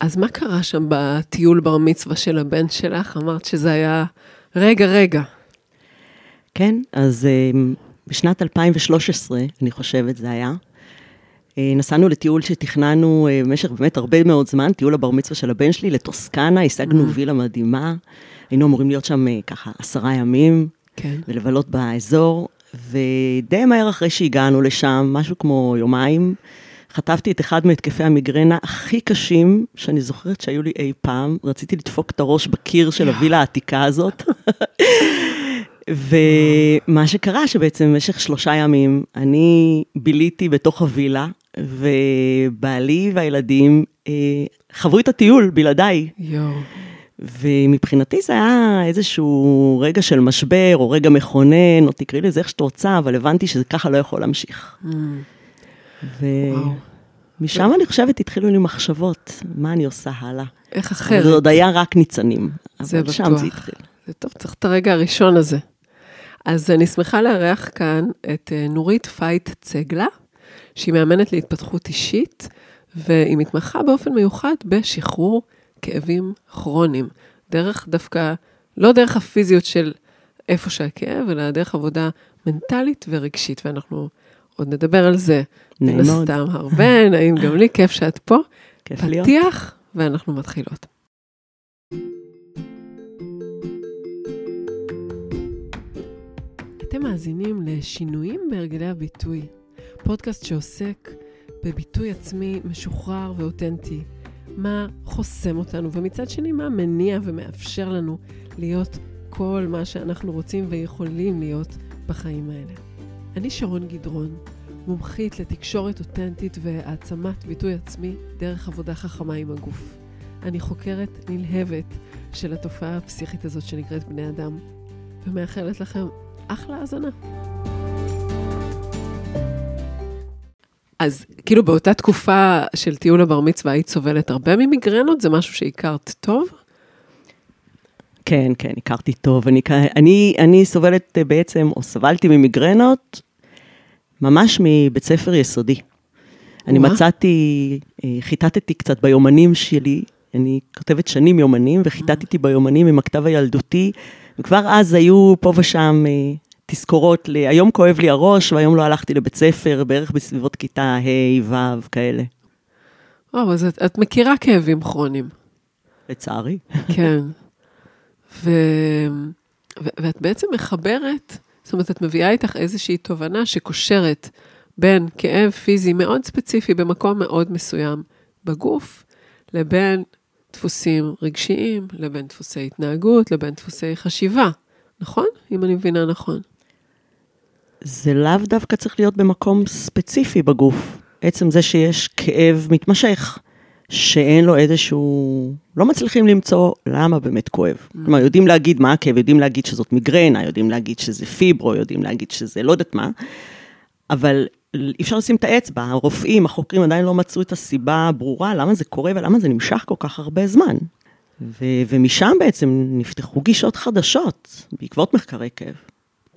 אז מה קרה שם בטיול בר מצווה של הבן שלך? אמרת שזה היה רגע, רגע. כן, אז אה, בשנת 2013, אני חושבת זה היה, אה, נסענו לטיול שתכננו אה, במשך באמת הרבה מאוד זמן, טיול הבר מצווה של הבן שלי לטוסקנה, השגנו Mm. וילה מדהימה. היינו אמורים להיות שם ככה עשרה ימים, כן. ולבלות באזור, ודי מהר אחרי שהגענו לשם, משהו כמו יומיים, חטפתי את אחד מהתקפי המיגרנה הכי קשים שאני זוכרת שהיו לי אי פעם. רציתי לדפוק את הראש בקיר של הווילה העתיקה הזאת. ומה שקרה, שבעצם במשך שלושה ימים אני ביליתי בתוך הווילה, ובעלי והילדים אה, חברו את הטיול בלעדיי. יואו. ומבחינתי זה היה איזשהו רגע של משבר, או רגע מכונן, או תקראי לזה איך שאת רוצה, אבל הבנתי שזה ככה לא יכול להמשיך. Mm, ומשם. אני חושבת התחילו לי מחשבות, מה אני עושה הלאה. איך אחרת? זה עוד היה רק ניצנים. זה אבל שם בטוח. זה התחיל. זה טוב, צריך את הרגע הראשון הזה. אז אני שמחה לארח כאן את אה, נורית פייט צגלה, שהיא מאמנת להתפתחות אישית, והיא מתמחה באופן מיוחד בשחרור כאבים כרוניים. דרך דווקא, לא דרך הפיזיות של איפה שהכאב, אלא דרך עבודה מנטלית ורגשית, ואנחנו עוד נדבר על זה. נעים מן. הסתם הרבה, נעים גם לי, כיף שאת פה. כיף להיות. פתיח, ואנחנו מתחילות. אתם מאזינים לשינויים בהרגלי הביטוי, פודקאסט שעוסק בביטוי עצמי משוחרר ואותנטי, מה חוסם אותנו, ומצד שני, מה מניע ומאפשר לנו להיות כל מה שאנחנו רוצים ויכולים להיות בחיים האלה. אני שרון גדרון, מומחית לתקשורת אותנטית והעצמת ביטוי עצמי דרך עבודה חכמה עם הגוף. אני חוקרת נלהבת של התופעה הפסיכית הזאת שנקראת בני אדם, ומאחלת לכם אחלה האזנה. אז כאילו באותה תקופה של טיול הבר מצווה היית סובלת הרבה ממיגרנות? זה משהו שהכרת טוב? כן, כן, הכרתי טוב. אני, אני, אני סובלת אה, בעצם, או סבלתי ממיגרנות, ממש מבית ספר יסודי. אני וואה. מצאתי, אה, חיטטתי קצת ביומנים שלי, אני כותבת שנים יומנים, וחיטטתי ביומנים עם הכתב הילדותי, וכבר אז היו פה ושם אה, תזכורות ל... היום כואב לי הראש, והיום לא הלכתי לבית ספר, בערך בסביבות כיתה ה', ו', כאלה, וואו, אז את, את מכירה כאבים כרוניים. לצערי. כן. ו... ו... ואת בעצם מחברת, זאת אומרת, את מביאה איתך איזושהי תובנה שקושרת בין כאב פיזי מאוד ספציפי במקום מאוד מסוים בגוף, לבין דפוסים רגשיים, לבין דפוסי התנהגות, לבין דפוסי חשיבה. נכון? אם אני מבינה נכון. זה לאו דווקא צריך להיות במקום ספציפי בגוף. עצם זה שיש כאב מתמשך, שאין לו איזשהו... לא מצליחים למצוא למה באמת כואב. כלומר, יודעים להגיד מה הכאב, יודעים להגיד שזאת מיגרנה, יודעים להגיד שזה פיברו, יודעים להגיד שזה לא יודעת מה, אבל אי אפשר לשים את האצבע. הרופאים, החוקרים עדיין לא מצאו את הסיבה הברורה למה זה קורה ולמה זה נמשך כל כך הרבה זמן. ו- ומשם בעצם נפתחו גישות חדשות, בעקבות מחקרי כאב.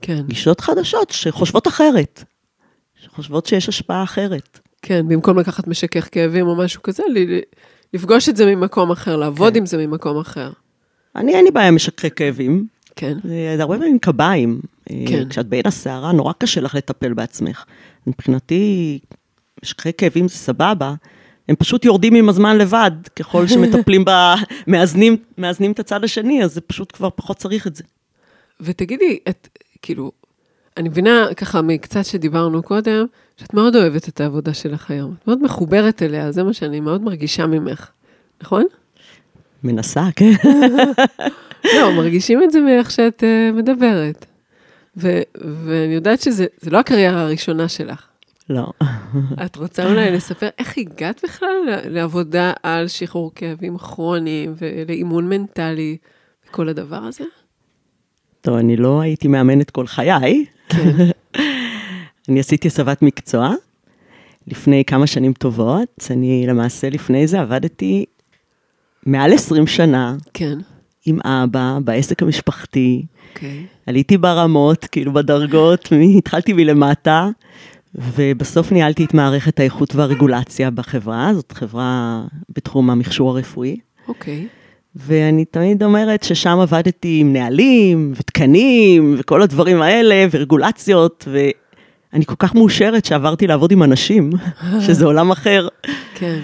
כן, גישות חדשות שחושבות אחרת, שחושבות שיש השפעה אחרת. כן, במקום לקחת משכך כאבים או משהו כזה, לפגוש את זה ממקום אחר, לעבוד כן. עם זה ממקום אחר. אני, אין לי בעיה עם משככי כאבים, כן, זה הרבה פעמים קביים. אה, כן. כשאת בין הסערה, נורא קשה לך לטפל בעצמך. מבחינתי, משככי כאבים זה סבבה, הם פשוט יורדים עם הזמן לבד, ככל שמטפלים ב... מאזנים, מאזנים את הצד השני, אז זה פשוט כבר פחות צריך את זה. ותגידי, את, כאילו, אני מבינה ככה מקצת שדיברנו קודם, שאת מאוד אוהבת את העבודה שלך היום. את מאוד מחוברת אליה, זה מה שאני מאוד מרגישה ממך, נכון? מנסה, כן. לא, מרגישים את זה מאיך שאת uh, מדברת. ו- ואני יודעת שזה זה לא הקריירה הראשונה שלך. לא. את רוצה אולי לספר איך הגעת בכלל לעבודה על שחרור כאבים כרוניים ולאימון מנטלי וכל הדבר הזה? טוב, אני לא הייתי מאמנת כל חיי. כן. אני עשיתי הסבת מקצוע לפני כמה שנים טובות. אני למעשה לפני זה עבדתי מעל 20 שנה כן, עם אבא בעסק המשפחתי. אוקיי. עליתי ברמות, כאילו בדרגות, התחלתי מלמטה, ובסוף ניהלתי את מערכת האיכות והרגולציה בחברה, זאת חברה בתחום המכשור הרפואי. אוקיי. ואני תמיד אומרת ששם עבדתי עם נהלים ותקנים וכל הדברים האלה ורגולציות, ואני כל כך מאושרת שעברתי לעבוד עם אנשים, שזה עולם אחר. כן.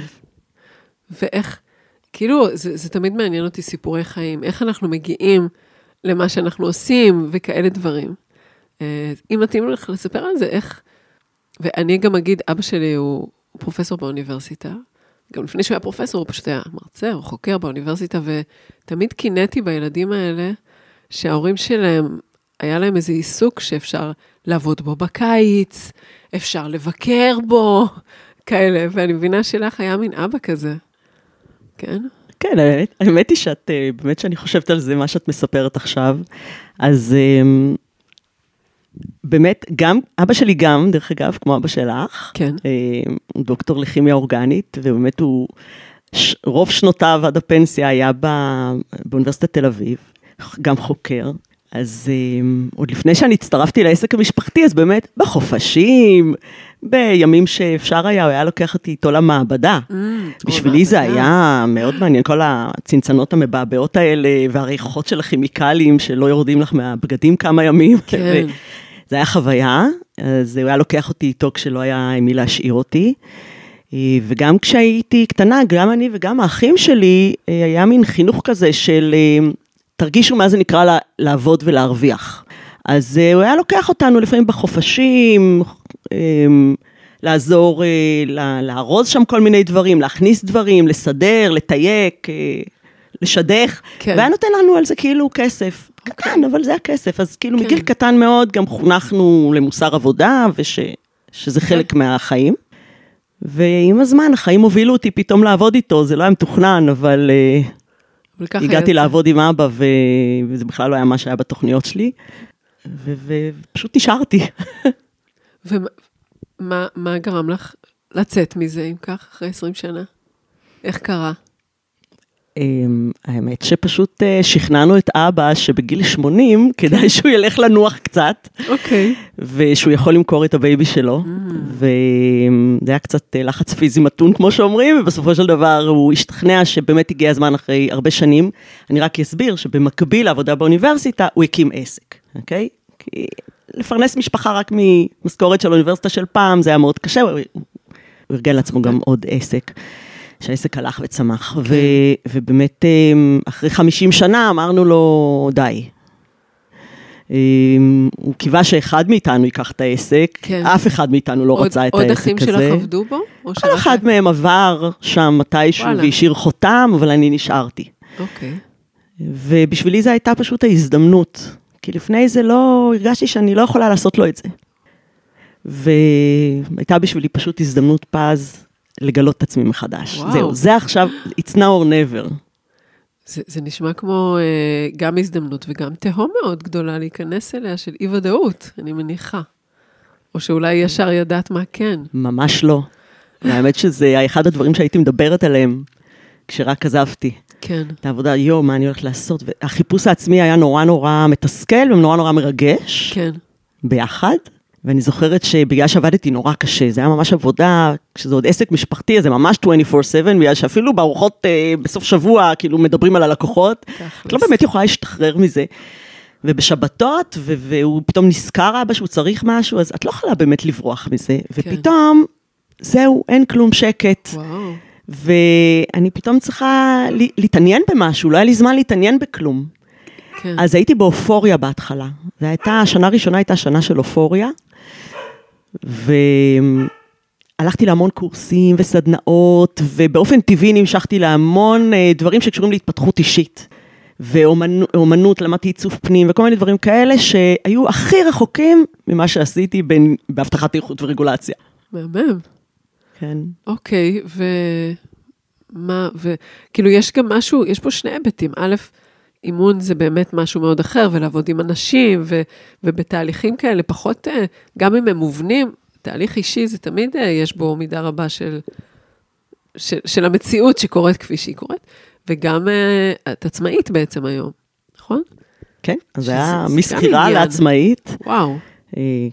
ואיך, כאילו, זה, זה תמיד מעניין אותי סיפורי חיים, איך אנחנו מגיעים למה שאנחנו עושים וכאלה דברים. אה, אם מתאים לך לספר על זה, איך... ואני גם אגיד, אבא שלי הוא, הוא פרופסור באוניברסיטה, גם לפני שהוא היה פרופסור, הוא פשוט היה מרצה או חוקר באוניברסיטה, ותמיד קינאתי בילדים האלה, שההורים שלהם, היה להם איזה עיסוק שאפשר לעבוד בו בקיץ, אפשר לבקר בו, כאלה, ואני מבינה שלך היה מין אבא כזה, כן? כן, האמת, האמת היא שאת, אה, באמת שאני חושבת על זה, מה שאת מספרת עכשיו, אז אמ, באמת, גם, אבא שלי גם, דרך אגב, כמו אבא שלך, כן. אה, הוא דוקטור לכימיה אורגנית, ובאמת הוא, ש, רוב שנותיו עד הפנסיה היה ב, באוניברסיטת תל אביב, גם חוקר. אז um, עוד לפני שאני הצטרפתי לעסק המשפחתי, אז באמת בחופשים, בימים שאפשר היה, הוא היה לוקח אותי איתו למעבדה. Mm, בשבילי זה. היה מאוד מעניין, כל הצנצנות המבעבעות האלה, והריחות של הכימיקלים שלא יורדים לך מהבגדים כמה ימים. כן. זה היה חוויה, אז הוא היה לוקח אותי איתו כשלא היה עם מי להשאיר אותי. אה, וגם כשהייתי קטנה, גם אני וגם האחים שלי, אה, היה מין חינוך כזה של אה, תרגישו מה זה נקרא לעבוד ולהרוויח. אז אה, הוא היה לוקח אותנו לפעמים בחופשים, אה, לעזור, אה, לארוז שם כל מיני דברים, להכניס דברים, לסדר, לתייק, אה, לשדך, כן. והיה נותן לנו על זה כאילו כסף. קטן, אבל זה הכסף. אז כאילו כן. מגיל קטן מאוד גם חונכנו למוסר עבודה, ושזה חלק מהחיים. ועם הזמן החיים הובילו אותי פתאום לעבוד איתו, זה לא היה מתוכנן, אבל אה, הגעתי. לעבוד עם אבא, ו- וזה בכלל לא היה מה שהיה בתוכניות שלי, ו- ופשוט נשארתי. ומה מה, מה גרם לך לצאת מזה, אם כך, אחרי 20 שנה? איך קרה? אמ, האמת שפשוט אה, שכנענו את אבא שבגיל 80 כדאי שהוא ילך לנוח קצת, אוקיי. ושהוא יכול למכור את ה-baby שלו, וזה היה קצת אה, לחץ פיזי מתון כמו שאומרים, ובסופו של דבר הוא השתכנע שבאמת הגיע הזמן אחרי הרבה שנים. אני רק אסביר שבמקביל לעבודה באוניברסיטה הוא הקים עסק, אוקיי? כי לפרנס משפחה רק ממשכורת של אוניברסיטה של פעם זה היה מאוד קשה, הוא, ארגן לעצמו גם עוד עסק. שהעסק הלך וצמח, ו, ובאמת אמ, אחרי 50 שנה אמרנו לו די. אמ, הוא קיווה שאחד מאיתנו ייקח את העסק, כן. אף אחד מאיתנו לא עוד, רצה את עוד העסק אחים הזה. שלך עבדו בו? כל אחד? מהם עבר שם מתישהו וואלה. והשאיר חותם, אבל אני נשארתי. אוקיי. ובשבילי זו הייתה פשוט ההזדמנות. כי לפני זה לא, הרגשתי שאני לא יכולה לעשות לו את זה. והייתה בשבילי פשוט הזדמנות פז לגלות את עצמי מחדש. וואו. זהו, זה עכשיו, it's now or never. זה, זה נשמע כמו אה, גם הזדמנות וגם תהום מאוד גדולה להיכנס אליה של אי-ודאות, אני מניחה. או שאולי ישר ידעת מה כן. ממש לא. האמת שזה אחד הדברים שהייתי מדברת עליהם כשרק עזבתי כן. את העבודה, יואו, מה אני הולכת לעשות? והחיפוש העצמי היה נורא נורא מתסכל ונורא נורא מרגש. כן. ביחד. ואני זוכרת שבגלל שעבדתי נורא קשה, זה היה ממש עבודה, כשזה עוד עסק משפחתי, אז זה ממש 24/7, בגלל שאפילו בארוחות אה, בסוף שבוע, כאילו מדברים על הלקוחות, את לא באמת יכולה להשתחרר מזה. ובשבתות, ו- והוא פתאום נזכר אבא שהוא צריך משהו, אז את לא יכולה באמת לברוח מזה. ופתאום, זהו, אין כלום שקט. וואו. ואני פתאום צריכה להתעניין במשהו, לא היה לי זמן להתעניין בכלום. כן. אז הייתי באופוריה בהתחלה. זו הייתה, השנה הראשונה הייתה שנה של אופוריה, והלכתי להמון קורסים וסדנאות, ובאופן טבעי נמשכתי להמון אה, דברים שקשורים להתפתחות אישית. ואומנות, למדתי עיצוב פנים וכל מיני דברים כאלה שהיו הכי רחוקים ממה שעשיתי בין- בהבטחת איכות ורגולציה. מהמם. כן. אוקיי, ומה, וכאילו יש גם משהו, יש פה שני היבטים. א', אימון זה באמת משהו מאוד אחר, ולעבוד עם אנשים, ו, ובתהליכים כאלה, פחות, אה, גם אם הם מובנים, תהליך אישי זה תמיד אה, יש בו מידה רבה של, של, של המציאות שקורית כפי שהיא קורית, וגם אה, את עצמאית בעצם היום, נכון? כן, אז זה היה עניין. לעצמאית. וואו,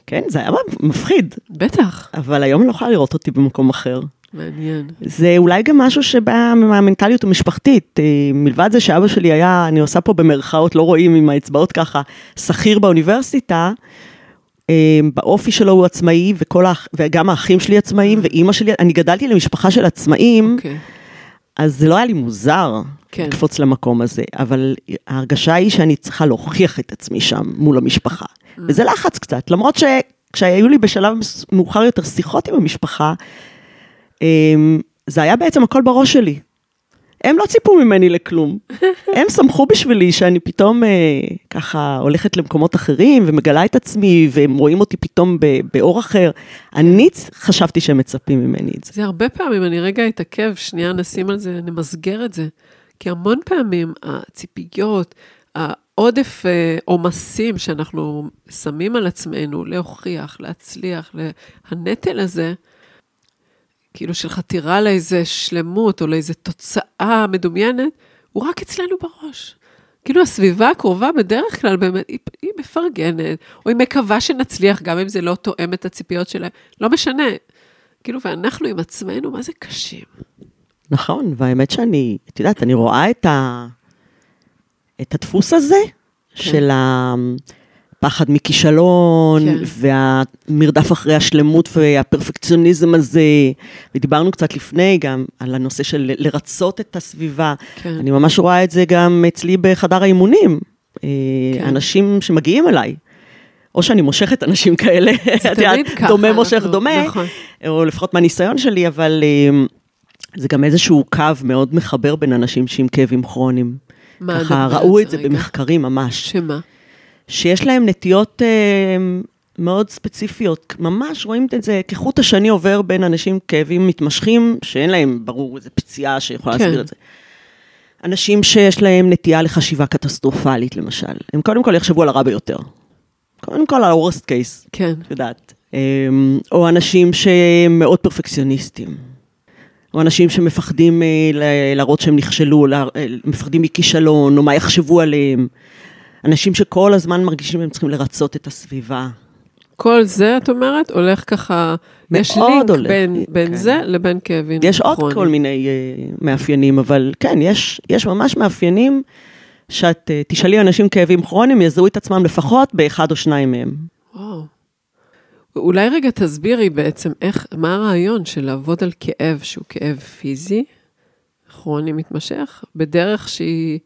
כן, זה היה מפחיד, בטח, אבל היום אני לא יכולה לראות אותי במקום אחר. מעניין. זה אולי גם משהו שבא מהמנטליות המשפחתית. אה, מלבד זה שאבא שלי היה, אני עושה פה במרכאות, לא רואים עם האצבעות ככה, שכיר באוניברסיטה, אה, באופי שלו הוא עצמאי, וכל האח, וגם האחים שלי עצמאים, ואימא שלי, אני גדלתי למשפחה של עצמאים, אוקיי. אז זה לא היה לי מוזר כן. לקפוץ למקום הזה, אבל ההרגשה היא שאני צריכה להוכיח את עצמי שם מול המשפחה. וזה לחץ קצת, למרות שכשהיו לי בשלב מאוחר יותר שיחות עם המשפחה, אמ, זה היה בעצם הכל בראש שלי. הם לא ציפו ממני לכלום. הם שמחו בשבילי שאני פתאום אה, ככה הולכת למקומות אחרים ומגלה את עצמי, והם רואים אותי פתאום ב- באור אחר. אני חשבתי שהם מצפים ממני את זה. זה הרבה פעמים, אני רגע אתעכב, שנייה נשים על זה, נמסגר את זה. כי המון פעמים הציפיות, העודף אה, עומסים שאנחנו שמים על עצמנו, להוכיח, להצליח, לה- הנטל הזה, כאילו של חתירה לאיזה שלמות או לאיזה תוצאה מדומיינת, הוא רק אצלנו בראש. כאילו הסביבה הקרובה בדרך כלל באמת, היא, היא מפרגנת, או היא מקווה שנצליח, גם אם זה לא תואם את הציפיות שלהם, לא משנה. כאילו, ואנחנו עם עצמנו, מה זה קשים? נכון, והאמת שאני, את יודעת, אני רואה את, ה, את הדפוס הזה כן. של הפחד מכישלון, כן. והמרדף אחרי השלמות והפרפקציוניזם הזה, ודיברנו קצת לפני גם על הנושא של לרצות את הסביבה. כן. אני ממש רואה את זה גם אצלי בחדר האימונים. כן. כן. אנשים שמגיעים אליי. או שאני מושכת אנשים כאלה, את יודעת. דומה מושך אנחנו- דומה, נכון. או לפחות מהניסיון שלי, אבל אה, זה גם איזשהו קו מאוד מחבר בין אנשים שעם כאבים כרוניים. מה, ככה ראו את זה רגע. במחקרים ממש, שמה? שיש להם נטיות אה, מאוד ספציפיות, ממש רואים את זה כחוט השני עובר בין אנשים עם כאבים מתמשכים, שאין להם, ברור, איזו פציעה שיכולה כן. להסביר את זה. אנשים שיש להם נטייה לחשיבה קטסטרופלית, למשל, הם קודם כל יחשבו על הרע ביותר. קודם כל על ה-worst case. כן. את יודעת. אמ, או אנשים שהם מאוד פרפקציוניסטים. או אנשים שמפחדים אה, להראות שהם נכשלו, אה, מפחדים מכישלון, או מה יחשבו עליהם. אנשים שכל הזמן מרגישים שהם צריכים לרצות את הסביבה. כל זה, את אומרת, הולך ככה, יש לינק הולך, בין, בין כן. זה לבין כאבים יש עוד כרוניים. כל מיני אה, מאפיינים, אבל כן, יש, יש ממש מאפיינים שאת אה, תשאלי אנשים כאבים כרוניים, יזהו את עצמם לפחות באחד או שניים מהם. וואו. אולי רגע תסבירי בעצם איך, מה הרעיון של לעבוד על כאב שהוא כאב פיזי, כרוני מתמשך, בדרך שהיא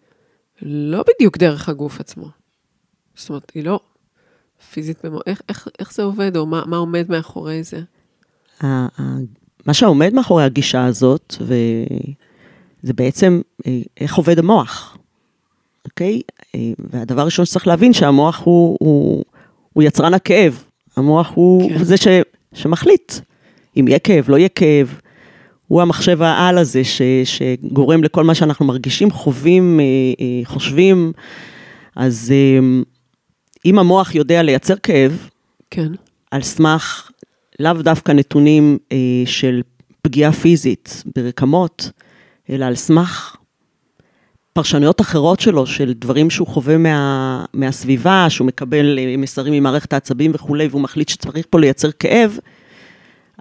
לא בדיוק דרך הגוף עצמו. זאת אומרת, היא לא פיזית, במו... איך, איך, איך זה עובד, או מה, מה עומד מאחורי זה? מה שעומד מאחורי הגישה הזאת, וזה בעצם אה, איך עובד המוח, אוקיי? אה, והדבר הראשון שצריך להבין שהמוח הוא, הוא, הוא יצרן הכאב. המוח הוא כן. זה ש, שמחליט אם יהיה כאב, לא יהיה כאב. הוא המחשב העל הזה ש, שגורם לכל מה שאנחנו מרגישים, חווים, אה, אה, חושבים. אז אה, אם המוח יודע לייצר כאב, כן, על סמך לאו דווקא נתונים אה, של פגיעה פיזית ברקמות, אלא על סמך פרשנויות אחרות שלו, של דברים שהוא חווה מה, מהסביבה, שהוא מקבל אה, מסרים ממערכת העצבים וכולי, והוא מחליט שצריך פה לייצר כאב,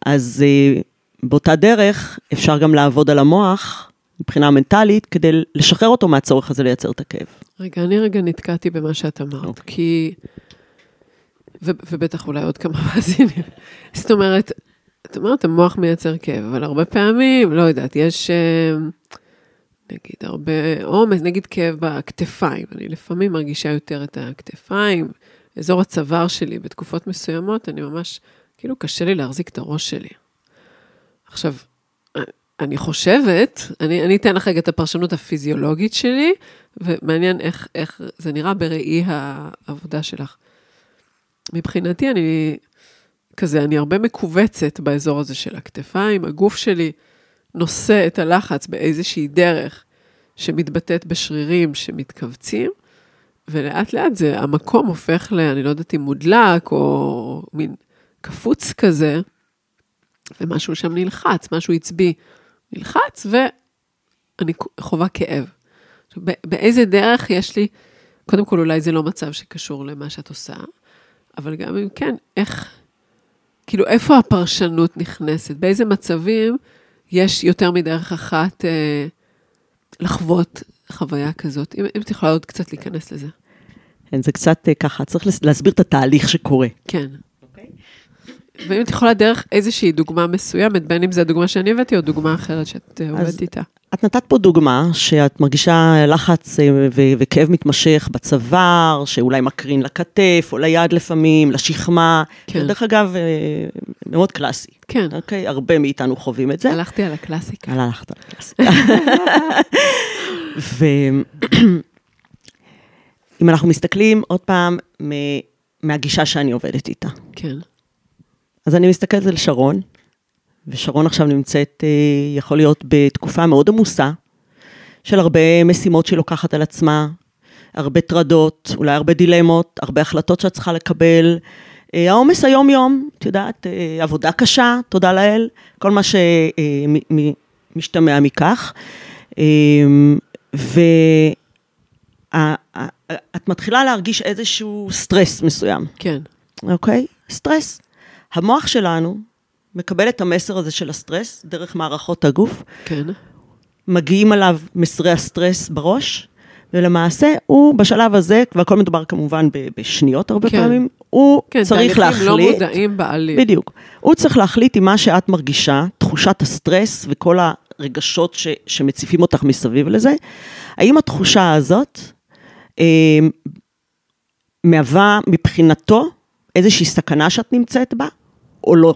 אז אה, באותה דרך אפשר גם לעבוד על המוח מבחינה מנטלית, כדי לשחרר אותו מהצורך הזה לייצר את הכאב. רגע, אני רגע נתקעתי במה שאת אמרת, אוקיי. כי... ו- ובטח אולי עוד כמה מאזינים. זאת אומרת, את אומרת, המוח מייצר כאב, אבל הרבה פעמים, לא יודעת, יש אה, נגיד הרבה עומס, נגיד כאב בכתפיים. אני לפעמים מרגישה יותר את הכתפיים, אזור הצוואר שלי בתקופות מסוימות, אני ממש, כאילו קשה לי להחזיק את הראש שלי. עכשיו, אני חושבת, אני, אני אתן לך רגע את הפרשנות הפיזיולוגית שלי, ומעניין איך, איך זה נראה בראי העבודה שלך. מבחינתי, אני כזה, אני הרבה מכווצת באזור הזה של הכתפיים, הגוף שלי נושא את הלחץ באיזושהי דרך שמתבטאת בשרירים שמתכווצים, ולאט לאט זה, המקום הופך ל... אני לא יודעת אם מודלק, או מין קפוץ כזה, ומשהו שם נלחץ, משהו עצבי נלחץ, ואני חווה כאב. באיזה דרך יש לי, קודם כל, אולי זה לא מצב שקשור למה שאת עושה, אבל גם אם כן, איך, כאילו, איפה הפרשנות נכנסת? באיזה מצבים יש יותר מדרך אחת אה, לחוות חוויה כזאת? אם, אם את יכולה עוד קצת להיכנס לזה. כן, זה קצת אה, ככה, צריך להסביר את התהליך שקורה. כן. ואם את יכולה דרך איזושהי דוגמה מסוימת, בין אם זו הדוגמה שאני הבאתי או דוגמה אחרת שאת אה, עובדת איתה. את נתת פה דוגמה שאת מרגישה לחץ אה, ו- וכאב מתמשך בצוואר, שאולי מקרין לכתף או ליד לפעמים, לשכמה. כן. דרך אגב, אה, מאוד קלאסי, כן, אוקיי? הרבה מאיתנו חווים את זה. הלכתי על הקלאסיקה. יאללה, הלכת על הקלאסיקה. ואם אנחנו מסתכלים עוד פעם מ- מהגישה שאני עובדת איתה. כן, אז אני מסתכלת על שרון, ושרון עכשיו נמצאת, אה, יכול להיות בתקופה מאוד עמוסה, של הרבה משימות שהיא לוקחת על עצמה, הרבה טרדות, אולי הרבה דילמות, הרבה החלטות שאת צריכה לקבל. אה, העומס היום-יום, את יודעת, אה, עבודה קשה, תודה לאל, כל מה שמשתמע מכך. ואת מתחילה להרגיש איזשהו סטרס מסוים. כן, אוקיי? סטרס. המוח שלנו מקבל את המסר הזה של הסטרס דרך מערכות הגוף, כן, מגיעים עליו מסרי הסטרס בראש, ולמעשה הוא בשלב הזה, והכל מדובר כמובן בשניות הרבה כן. פעמים, הוא כן, צריך תהליכים לא להחליט, מודעים בעליל. בדיוק, הוא צריך להחליט אם מה שאת מרגישה, תחושת הסטרס וכל הרגשות ש, שמציפים אותך מסביב לזה, האם התחושה הזאת אה, מהווה מבחינתו איזושהי סכנה שאת נמצאת בה, או לא,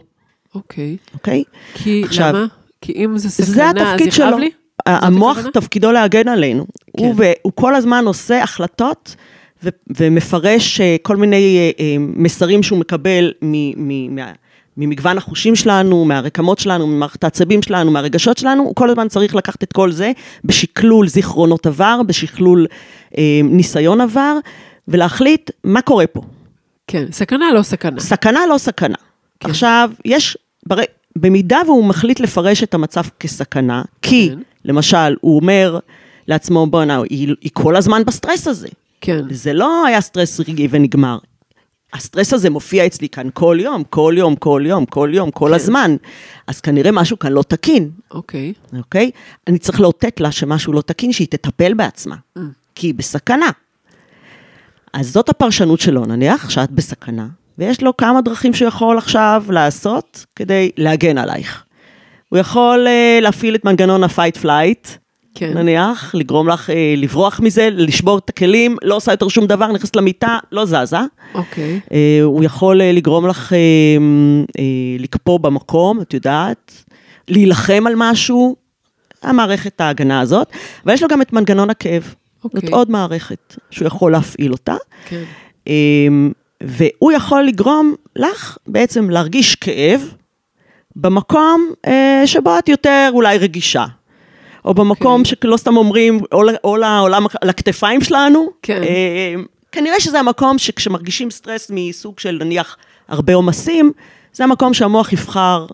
אוקיי. אוקיי? כי, עכשיו, למה? כי אם זה סכנה, זה אז יכאב. לי? המוח הכוונה? תפקידו להגן עלינו. כן. הוא, הוא כל הזמן עושה החלטות ו- ומפרש אה, כל מיני אה, אה, מסרים שהוא מקבל מ- מ- מה- ממגוון החושים שלנו, מהרקמות שלנו, ממערכת העצבים שלנו, מהרגשות שלנו, הוא כל הזמן צריך לקחת את כל זה בשקלול זיכרונות עבר, בשקלול אה, ניסיון עבר, ולהחליט מה קורה פה. כן, סכנה לא סכנה. סכנה לא סכנה. כן. עכשיו, יש, בר... במידה והוא מחליט לפרש את המצב כסכנה, כי, כן. למשל, הוא אומר לעצמו, בואנה, היא, היא כל הזמן בסטרס הזה. כן, זה לא היה סטרס רגעי ונגמר. הסטרס הזה מופיע אצלי כאן כל יום, כל יום, כל יום, כל יום, כל כן. הזמן. אז כנראה משהו כאן לא תקין, אוקיי. אוקיי? אני צריך לאותת לה שמשהו לא תקין, שהיא תטפל בעצמה, Mm. כי היא בסכנה. אז זאת הפרשנות שלו, נניח שאת בסכנה, ויש לו כמה דרכים שהוא יכול עכשיו לעשות כדי להגן עלייך. הוא יכול אה, להפעיל את מנגנון ה-fight flight, כן. נניח, לגרום לך אה, לברוח מזה, לשבור את הכלים, לא עושה יותר שום דבר, נכנסת למיטה, לא זזה. אוקיי. אה, הוא יכול אה, לגרום לך אה, אה, לקפוא במקום, את יודעת, להילחם על משהו, המערכת ההגנה הזאת, ויש לו גם את מנגנון הכאב. אוקיי. זאת עוד מערכת שהוא יכול להפעיל אותה, כן. אה, והוא יכול לגרום לך בעצם להרגיש כאב במקום אה, שבו את יותר אולי רגישה. או במקום אוקיי. שלא סתם אומרים, או, או לעולם, לכתפיים שלנו. כן. אה, כנראה שזה המקום שכשמרגישים סטרס מסוג של נניח הרבה עומסים, זה המקום שהמוח יבחר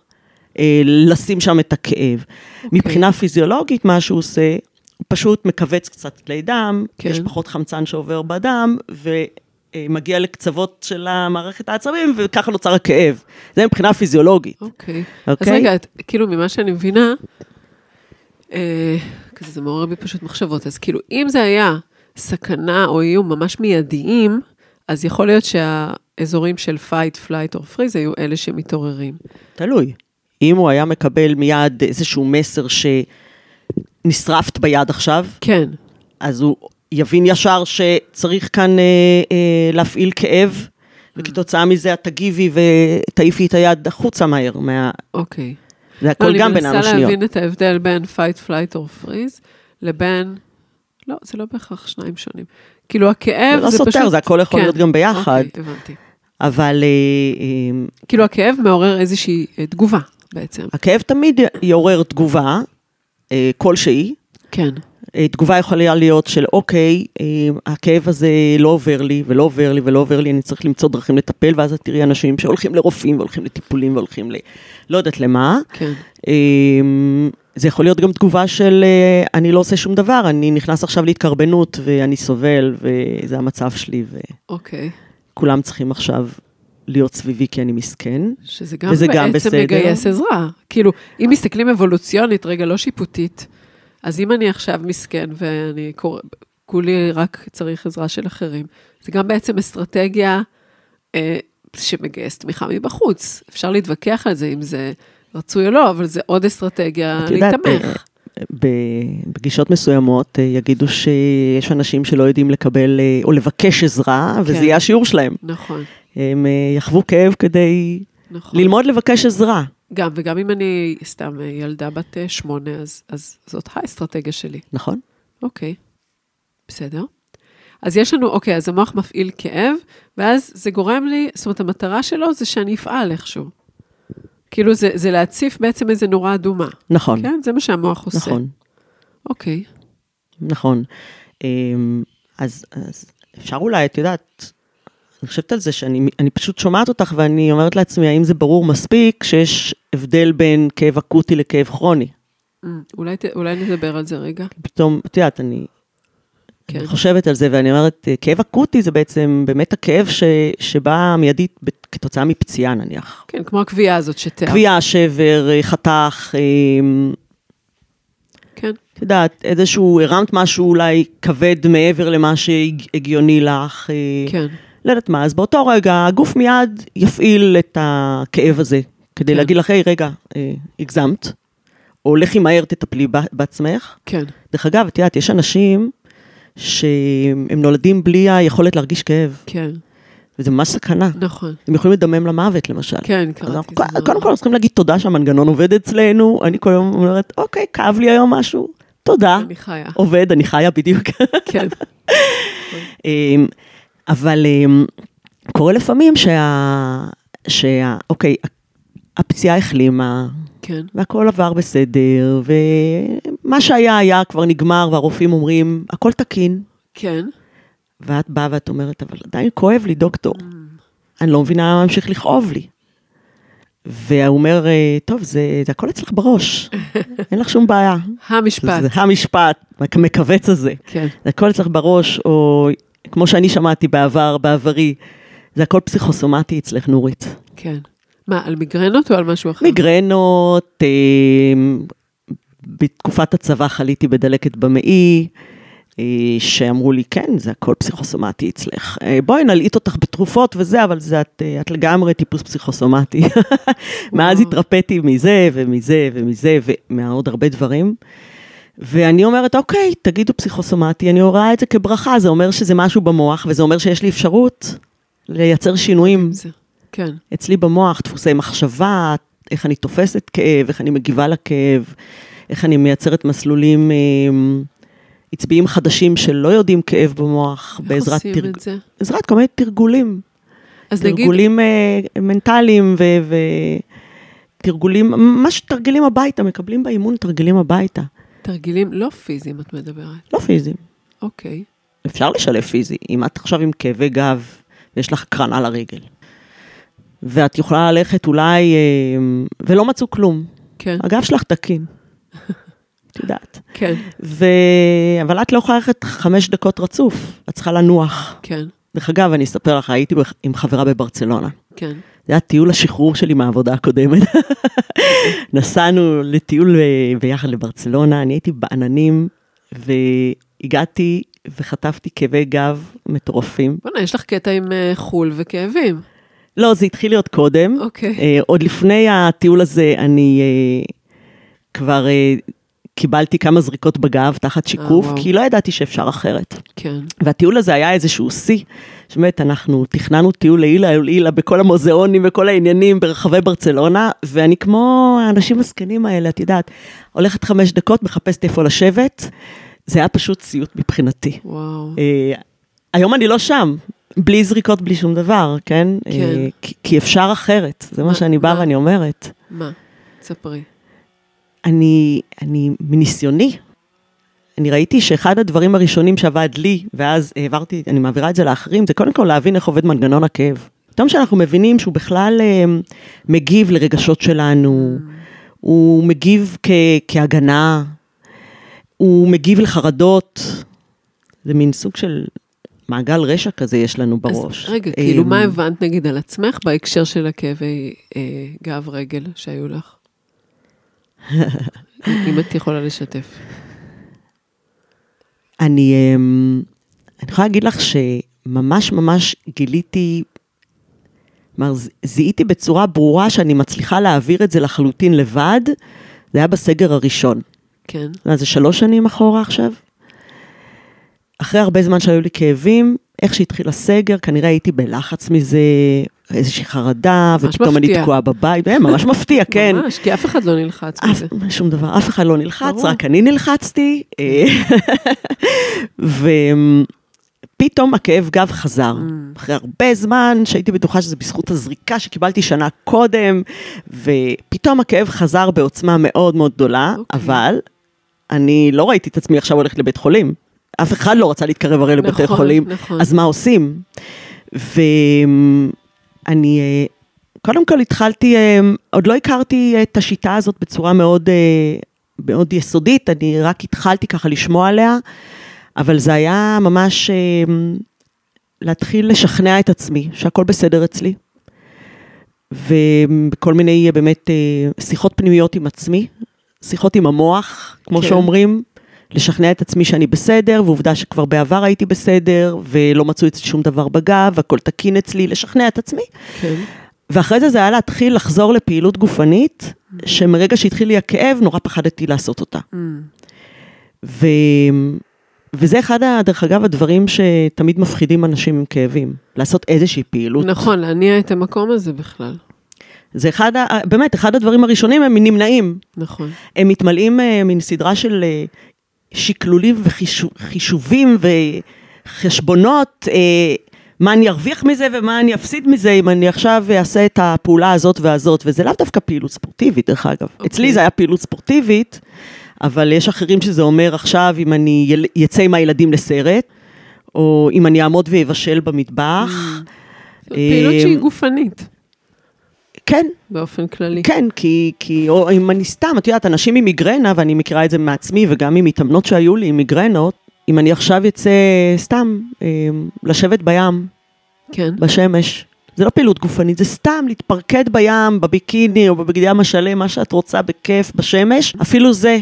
אה, לשים שם את הכאב. אוקיי. מבחינה פיזיולוגית, מה שהוא עושה, פשוט מכווץ קצת כלי דם, כן. יש פחות חמצן שעובר בדם, ומגיע לקצוות של המערכת העצבים, וככה נוצר הכאב. זה מבחינה פיזיולוגית. אוקיי. אז אוקיי? רגע, את- כאילו, ממה שאני מבינה, אה, כזה זה מעורר בי פשוט מחשבות, אז כאילו, אם זה היה סכנה או איום ממש מיידיים, אז יכול להיות שהאזורים של fight, flight or freeze היו אלה שמתעוררים. תלוי. אם הוא היה מקבל מיד איזשהו מסר שנשרפת ביד עכשיו, כן, אז הוא יבין ישר שצריך כאן אה, אה, להפעיל כאב, וכתוצאה מזה את תגיבי ותעיפי את היד החוצה מהר. מה... אוקיי. זה לא, הכל גם בין אני מנסה. להבין את ההבדל בין fight, flight or freeze לבין... לא, זה לא בהכרח שניים שונים. כאילו, הכאב זה לא זה פשוט... סותר, זה הכל יכול כן. להיות גם ביחד. אוקיי, הבנתי. אבל אה, אה, כאילו, הכאב מעורר איזושהי אה, תגובה, בעצם. הכאב תמיד יעורר תגובה אה, כלשהי. כן. אה, תגובה יכולה להיות של אוקיי, אה, הכאב הזה לא עובר לי ולא עובר לי ולא עובר לי, אני צריך למצוא דרכים לטפל, ואז את תראי אנשים שהולכים לרופאים והולכים לטיפולים והולכים ל... לא יודעת למה. כן. אה, זה יכול להיות גם תגובה של אה, אני לא עושה שום דבר, אני נכנס עכשיו להתקרבנות ואני סובל וזה המצב שלי אוקיי. וכולם צריכים עכשיו להיות סביבי כי אני מסכן. שזה גם וזה גם בעצם בסדר. מגייס עזרה. כאילו, אם מסתכלים אבולוציונית, רגע, לא שיפוטית, אז אם אני עכשיו מסכן ואני קורא, כולי רק צריך עזרה של אחרים, זה גם בעצם אסטרטגיה אה, שמגייס תמיכה מבחוץ. אפשר להתווכח על זה, אם זה רצוי או לא, אבל זה עוד אסטרטגיה להתמך. ב- בגישות מסוימות אה, יגידו שיש אנשים שלא יודעים לקבל אה, או לבקש עזרה, וזה כן. יהיה השיעור שלהם. נכון, הם אה, יחוו כאב כדי נכון. ללמוד לבקש עזרה. גם, וגם אם אני סתם אה, ילדה בת אה, שמונה, אז, אז זאת האסטרטגיה שלי. נכון? אוקיי, בסדר. אז יש לנו, אוקיי, אז המוח מפעיל כאב, ואז זה גורם לי, זאת אומרת, המטרה שלו זה שאני אפעל איכשהו. כאילו, זה, זה להציף בעצם איזה נורה אדומה. נכון, כן? זה מה שהמוח עושה. נכון, אוקיי, נכון. אמ, אז, אז אפשר אולי, את יודעת, אני חושבת על זה שאני אני פשוט שומעת אותך ואני אומרת לעצמי, האם זה ברור מספיק שיש הבדל בין כאב אקוטי לכאב כרוני? אמ, אולי, אולי נדבר על זה רגע. פתאום, את יודעת, אני כן. אני חושבת על זה, ואני אומרת, אה, כאב אקוטי זה בעצם באמת הכאב ש, שבא מיידית כתוצאה מפציעה נניח. כן, כמו הקביעה הזאת שתיארת. קביעה, שבר, אה, חתך, אה, כן, את יודעת, איזשהו, הרמת משהו אולי כבד מעבר למה שהגיוני לך. כן, לא יודעת מה, אז באותו רגע הגוף מיד יפעיל את הכאב הזה, כדי כן. להגיד לך, היי, רגע, אה, הגזמת, או לכי מהר, תטפלי בעצמך. כן, דרך אגב, את יודעת, יש אנשים שהם נולדים בלי היכולת להרגיש כאב, כן, וזה ממש סכנה. נכון. הם יכולים לדמם למוות, למשל. כן, קראתי אנחנו. קודם כל, אנחנו צריכים להגיד תודה שהמנגנון עובד אצלנו. אני כל יום אומרת, אוקיי, כאב לי היום משהו, תודה. אני חיה. עובד, אני חיה בדיוק. כן, אמ, אבל אמ, קורה לפעמים שה... שה... אוקיי, הפציעה החלימה, כן, והכל עבר בסדר, ומה שהיה היה כבר נגמר, והרופאים אומרים, הכל תקין. כן. ואת באה ואת אומרת, אבל עדיין כואב לי, דוקטור. Mm. אני לא מבינה מה ממשיך לכאוב לי. והוא אומר, "אה, טוב, זה, זה הכל אצלך בראש, אין לך שום בעיה. המשפט. זה המשפט, המכווץ הזה. כן, זה הכל אצלך בראש, או כמו שאני שמעתי בעבר, בעברי, זה הכל פסיכוסומטי אצלך, נורית. כן. מה, על מיגרנות או על משהו אחר? מיגרנות, אה, בתקופת הצבא חליתי בדלקת במעי, אה, שאמרו לי, כן, זה הכל פסיכוסומטי אצלך. אה, בואי נלעיט אותך בתרופות וזה, אבל זה, את, אה, את לגמרי טיפוס פסיכוסומטי. מאז. התרפאתי מזה ומזה ומזה ומעוד הרבה דברים. ואני אומרת, אוקיי, תגידו פסיכוסומטי, אני רואה את זה כברכה, זה אומר שזה משהו במוח, וזה אומר שיש לי אפשרות לייצר שינויים. כן, אצלי במוח, דפוסי מחשבה, איך אני תופסת כאב, איך אני מגיבה לכאב, איך אני מייצרת מסלולים אה, עצביים חדשים שלא יודעים כאב במוח, איך בעזרת עושים תרג... את זה? בעזרת כל מיני תרגולים, אז נגיד, תרגולים אה, מנטליים ו... ו... תרגולים, ממש תרגילים הביתה, מקבלים באימון תרגילים הביתה, תרגילים לא פיזיים, את מדברת. לא פיזיים. אוקיי. אפשר לשלב פיזי. אם את עכשיו עם כאבי גב, ויש לך קרן על הרגל, ואת יכולה ללכת אולי, אה, ולא מצאו כלום. כן, הגב שלך תקין. את יודעת. כן, ו... אבל את לא יכולה ללכת חמש דקות רצוף, את צריכה לנוח. כן, דרך אגב, אני אספר לך, הייתי עם חברה בברצלונה. כן. זה היה טיול השחרור שלי מהעבודה הקודמת. נסענו לטיול אה, ביחד לברצלונה, אני הייתי בעננים, והגעתי וחטפתי כאבי גב מטורפים. בוא'נה, יש לך קטע עם אה, חול וכאבים. לא, זה התחיל להיות קודם. אוקיי. אה, עוד לפני הטיול הזה, אני כבר קיבלתי כמה זריקות בגב תחת שיקוף, וואו. כי לא ידעתי שאפשר אחרת. כן, והטיול הזה היה איזשהו שיא. שבאמת, אנחנו תכננו טיול לעילה לעילה בכל המוזיאונים וכל העניינים ברחבי ברצלונה, ואני כמו האנשים הזקנים האלה, את יודעת, הולכת חמש דקות, מחפשת איפה לשבת. זה היה פשוט סיוט מבחינתי. וואו. אה, היום אני לא שם, בלי זריקות, בלי שום דבר, כן? כן. אה, כי, כי אפשר אחרת, זה מה מה- שאני באה? ואני אומרת. מה? ספרי. אני, אני, מניסיוני, אני ראיתי שאחד הדברים הראשונים שעבד לי, ואז העברתי, אני מעבירה את זה לאחרים, זה קודם כל להבין איך עובד מנגנון הכאב. פתאום שאנחנו מבינים שהוא בכלל אה, מגיב לרגשות שלנו, הוא מגיב כ, כהגנה, הוא מגיב לחרדות, זה מין סוג של מעגל רשע כזה יש לנו בראש. אז רגע, כאילו, אמ, מה הבנת נגיד על עצמך בהקשר של הכאבי אה, גב רגל שהיו לך? אם את יכולה לשתף. אני, אמ, אני יכולה להגיד לך שממש ממש גיליתי, כלומר, זיהיתי בצורה ברורה שאני מצליחה להעביר את זה לחלוטין לבד, זה היה בסגר הראשון. כן. מה זה שלוש שנים אחורה עכשיו? אחרי הרבה זמן שהיו לי כאבים, איך שהתחיל הסגר, כנראה הייתי בלחץ מזה, איזושהי חרדה, ופתאום אני מפתיע. תקועה בבית, אה, ממש מפתיע, כן. ממש, כי אף אחד לא נלחץ אף, מזה. שום דבר, אף אחד לא נלחץ, ברור. רק אני נלחצתי. אה, ופתאום הכאב גב חזר. Mm. אחרי הרבה זמן שהייתי בטוחה שזה בזכות הזריקה שקיבלתי שנה קודם, ופתאום הכאב חזר בעוצמה מאוד מאוד גדולה, אוקיי. אבל אני לא ראיתי את עצמי עכשיו הולכת לבית חולים. אף אחד לא רצה להתקרב הרי לבתי נכון, חולים, נכון. אז מה עושים? אה, קודם כל התחלתי, אה, עוד לא הכרתי את השיטה הזאת בצורה מאוד, אה, מאוד יסודית, אני רק התחלתי ככה לשמוע עליה, אבל זה היה ממש אה, להתחיל לשכנע את עצמי שהכל בסדר אצלי. וכל מיני אה, באמת אה, שיחות פנימיות עם עצמי, שיחות עם המוח, כמו כן. שאומרים, לשכנע את עצמי שאני בסדר, ועובדה שכבר בעבר הייתי בסדר, ולא מצאו אצלי שום דבר בגב, הכל תקין אצלי, לשכנע את עצמי. כן. ואחרי זה זה היה להתחיל לחזור לפעילות גופנית, שמרגע שהתחיל לי הכאב, נורא פחדתי לעשות אותה. Mm. ו... וזה אחד, דרך אגב, הדברים שתמיד מפחידים אנשים עם כאבים, לעשות איזושהי פעילות. נכון, להניע את המקום הזה בכלל. זה אחד. באמת, אחד הדברים הראשונים, הם נמנעים. נכון. הם מתמלאים אה, מן סדרה של אה, שקלולים וחישובים וחשבונות, אה, מה אני ארוויח מזה ומה אני אפסיד מזה אם אני עכשיו אעשה את הפעולה הזאת והזאת, וזה לאו דווקא פעילות ספורטיבית, דרך אגב. אוקיי. אצלי זה היה פעילות ספורטיבית, אבל יש אחרים שזה אומר עכשיו, אם אני יצא עם הילדים לסרט, או אם אני אעמוד ויבשל במטבח. פעילות אה, שהיא גופנית, כן, באופן כללי. כן, כי, כי או אם אני סתם, את יודעת, אנשים עם מיגרנה, ואני מכירה את זה מעצמי, וגם עם מתאמנות שהיו לי עם מיגרנות, אם אני עכשיו אצא סתם אה, לשבת בים, כן. בשמש, זה לא פעילות גופנית, זה סתם להתפרקד בים, בביקיני או בבגדי השלם, מה שאת רוצה, בכיף, בשמש, אפילו זה.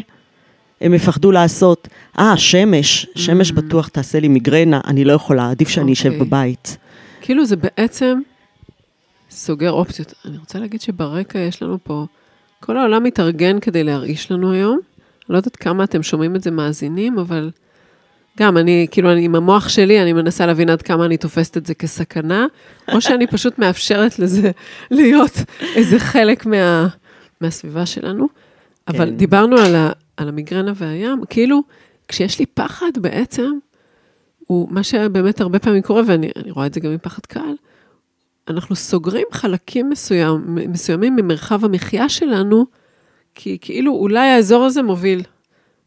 הם יפחדו לעשות, אה, שמש, שמש בטוח תעשה לי מיגרנה, אני לא יכולה, עדיף שאני אשב אוקיי. בבית. כאילו זה בעצם סוגר אופציות. אני רוצה להגיד שברקע יש לנו פה, כל העולם מתארגן כדי להרעיש לנו היום. אני לא יודעת כמה אתם שומעים את זה מאזינים, אבל גם אני, כאילו, אני, עם המוח שלי, אני מנסה להבין עד כמה אני תופסת את זה כסכנה, או שאני פשוט מאפשרת לזה להיות איזה חלק מה, מהסביבה שלנו. אבל כן. דיברנו על, ה, על המיגרנה והים, כאילו, כשיש לי פחד בעצם, הוא מה שבאמת הרבה פעמים קורה, ואני אני רואה את זה גם מפחד קהל, אנחנו סוגרים חלקים מסוים, מסוימים ממרחב המחיה שלנו, כי כאילו אולי האזור הזה מוביל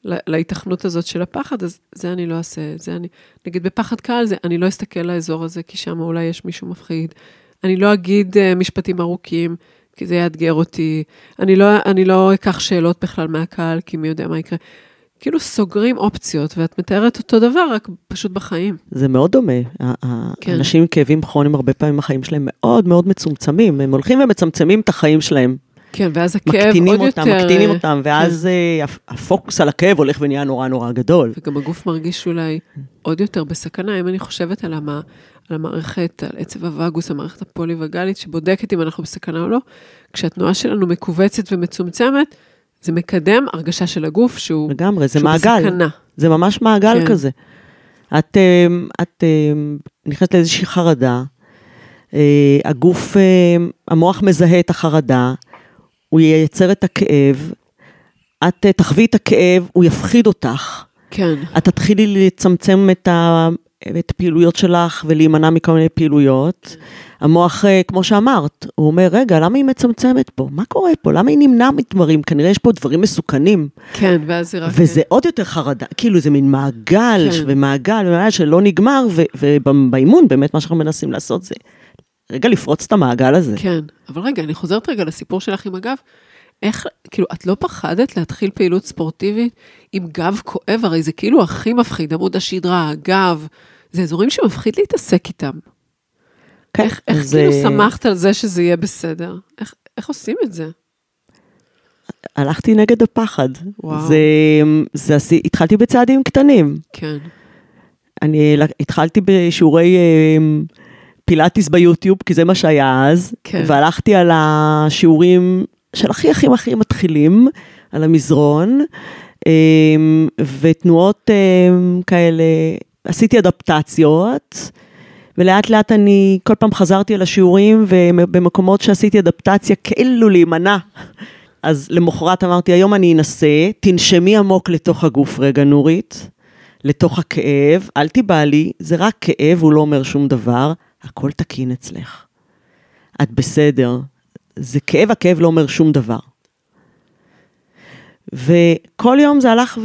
לה- להיתכנות הזאת של הפחד, אז זה אני לא אעשה, זה אני, נגיד בפחד קהל, זה אני לא אסתכל לאזור הזה, כי שם אולי יש מישהו מפחיד. אני לא אגיד uh, משפטים ארוכים, כי זה יאתגר אותי. אני לא, אני לא אקח שאלות בכלל מהקהל, כי מי יודע מה יקרה. כאילו סוגרים אופציות, ואת מתארת אותו דבר, רק פשוט בחיים. זה מאוד דומה. כן. אנשים עם כאבים כרוניים, הרבה פעמים החיים שלהם מאוד מאוד מצומצמים. הם הולכים ומצמצמים את החיים שלהם. כן, ואז הכאב מקטינים עוד אותם, יותר... מקטינים אה, אותם, ואז אה, הפ- הפוקוס על הכאב הולך ונהיה נורא נורא גדול. וגם הגוף מרגיש אולי עוד יותר בסכנה, אם אני חושבת על, המ... על המערכת, על עצב הווגוס, המערכת הפוליווגלית, שבודקת אם אנחנו בסכנה או לא, כשהתנועה שלנו מכווצת ומצומצמת, זה מקדם הרגשה של הגוף שהוא, לגמרי, זה שהוא מעגל. בסכנה. זה ממש מעגל כן. כזה. את, אה, את אה, נכנסת לאיזושהי חרדה, אה, הגוף, אה, המוח מזהה את החרדה, הוא ייצר את הכאב, את אה, תחווי את הכאב, הוא יפחיד אותך. כן, את תתחילי לצמצם את, ה, את הפעילויות שלך ולהימנע מכל מיני פעילויות. המוח, אה, כמו שאמרת, הוא אומר, רגע, למה היא מצמצמת פה? מה קורה פה? למה היא נמנעה מדברים? כנראה יש פה דברים מסוכנים. כן, ואז זה רק... וזה עוד יותר חרדה, כאילו זה מין מעגל, כן. ומעגל, ומעגל שלא נגמר, ובאימון באמת מה שאנחנו מנסים לעשות זה רגע לפרוץ את המעגל הזה. כן, אבל רגע, אני חוזרת רגע לסיפור שלך עם הגב. איך, כאילו, את לא פחדת להתחיל פעילות ספורטיבית עם גב כואב? הרי זה כאילו הכי מפחיד, עמוד השדרה, הגב, זה אזורים שמפחיד להתעסק איתם. כן, איך, איך אז, כאילו שמחת על זה שזה יהיה בסדר? איך, איך עושים את זה? הלכתי נגד הפחד. וואו. זה, זה, עשי- התחלתי בצעדים קטנים. כן. אני התחלתי בשיעורי אה, פילאטיס ביוטיוב, כי זה מה שהיה אז, כן. והלכתי על השיעורים של הכי הכי הכי מתחילים, על המזרון, אה, ותנועות אה, כאלה, עשיתי אדפטציות, ולאט לאט אני כל פעם חזרתי על השיעורים, ובמקומות שעשיתי אדפטציה, כאילו להימנע. אז למחרת אמרתי, היום אני אנסה, תנשמי עמוק לתוך הגוף רגע, נורית. לתוך הכאב, אל תיבהלי, זה רק כאב, הוא לא אומר שום דבר, הכל תקין אצלך. את בסדר. זה כאב, הכאב לא אומר שום דבר. וכל יום זה הלך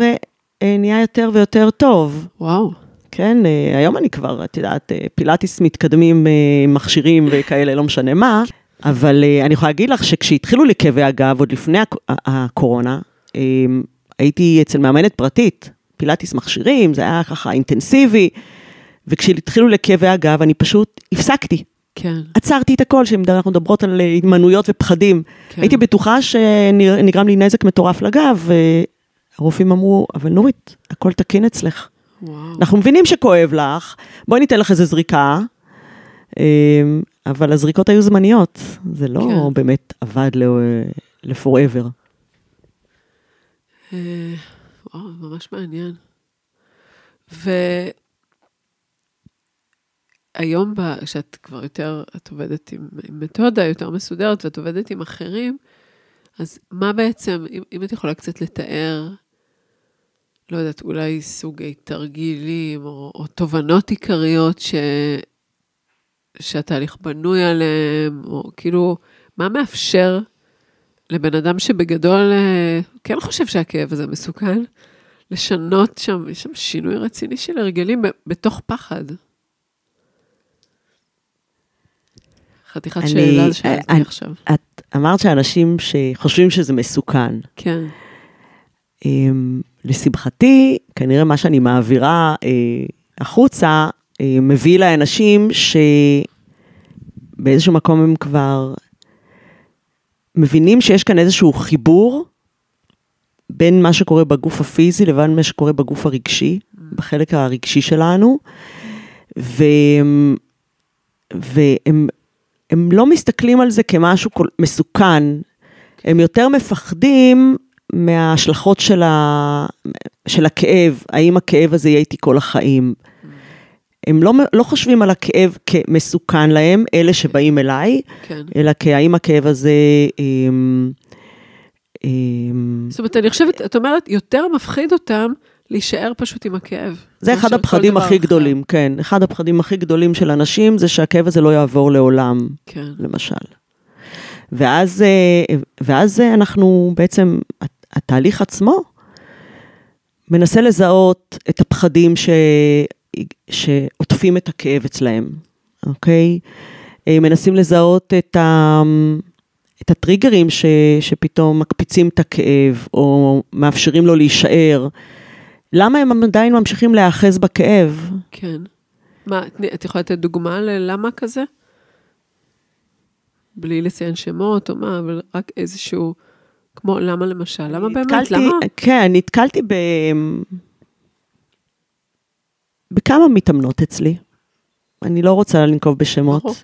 ונהיה יותר ויותר טוב. וואו. כן, אה, היום אני כבר, את יודעת, אה, פילאטיס מתקדמים, אה, מכשירים וכאלה, לא משנה מה, אבל אני יכולה להגיד לך שכשהתחילו לי כאבי הגב, עוד לפני הקורונה, הייתי אצל מאמנת פרטית, פילאטיס מכשירים, זה היה ככה אינטנסיבי, וכשהתחילו לכאבי הגב, אני פשוט הפסקתי. כן. עצרתי את הכל, שאנחנו מדברות על התמנויות ופחדים. כן. הייתי בטוחה שנגרם לי נזק מטורף לגב, והרופאים אמרו, אבל נורית, הכל תקין אצלך. וואו. אנחנו מבינים שכואב לך, בואי ניתן לך איזה זריקה, אמ, אבל הזריקות היו זמניות, זה לא כן. באמת עבד ל-forever. אה, וואו, ממש מעניין. והיום, כשאת כבר יותר, את עובדת עם, עם מתודה יותר מסודרת ואת עובדת עם אחרים, אז מה בעצם, אם, אם את יכולה קצת לתאר, לא יודעת, אולי סוגי תרגילים או, או תובנות עיקריות ש, שהתהליך בנוי עליהם, או כאילו, מה מאפשר לבן אדם שבגדול אה, כן חושב שהכאב הזה מסוכן, לשנות שם, יש שם שינוי רציני של הרגלים בתוך פחד. חתיכת אני- שאלה שאלתי אני- עכשיו. את אמרת שאנשים שחושבים שזה מסוכן. כן, אמ, לשמחתי, כנראה מה שאני מעבירה אה, החוצה, אה, מביא לאנשים שבאיזשהו מקום הם כבר מבינים שיש כאן איזשהו חיבור בין מה שקורה בגוף הפיזי לבין מה שקורה בגוף הרגשי, בחלק הרגשי שלנו, והם, והם הם לא מסתכלים על זה כמשהו מסוכן, הם יותר מפחדים מההשלכות של, ה... של הכאב, האם הכאב הזה יהיה איתי כל החיים. הם לא, לא חושבים על הכאב כמסוכן להם, אלה שבאים אליי, כן. אלא כהאם הכאב הזה... אמ, אמ, זאת אומרת, אני חושבת, את אומרת, יותר מפחיד אותם להישאר פשוט עם הכאב. זה אחד הפחדים הכי אחר. גדולים, כן. אחד הפחדים הכי גדולים של אנשים זה שהכאב הזה לא יעבור לעולם. כן, למשל. ואז, אה, ואז אה, אנחנו בעצם, הת- התהליך עצמו מנסה לזהות את הפחדים ש, שעוטפים את הכאב אצלהם, אוקיי? אה, מנסים לזהות את, ה, את הטריגרים ש, שפתאום מקפיצים את הכאב, או מאפשרים לו להישאר. למה הם עדיין ממשיכים להיאחז בכאב? כן. מה, את יכולה לתת דוגמה ללמה כזה? בלי לציין שמות או מה, אבל רק איזשהו, כמו למה למשל? למה באמת? נתקלתי, למה? כן, נתקלתי ב... בכמה מתאמנות אצלי. אני לא רוצה לנקוב בשמות.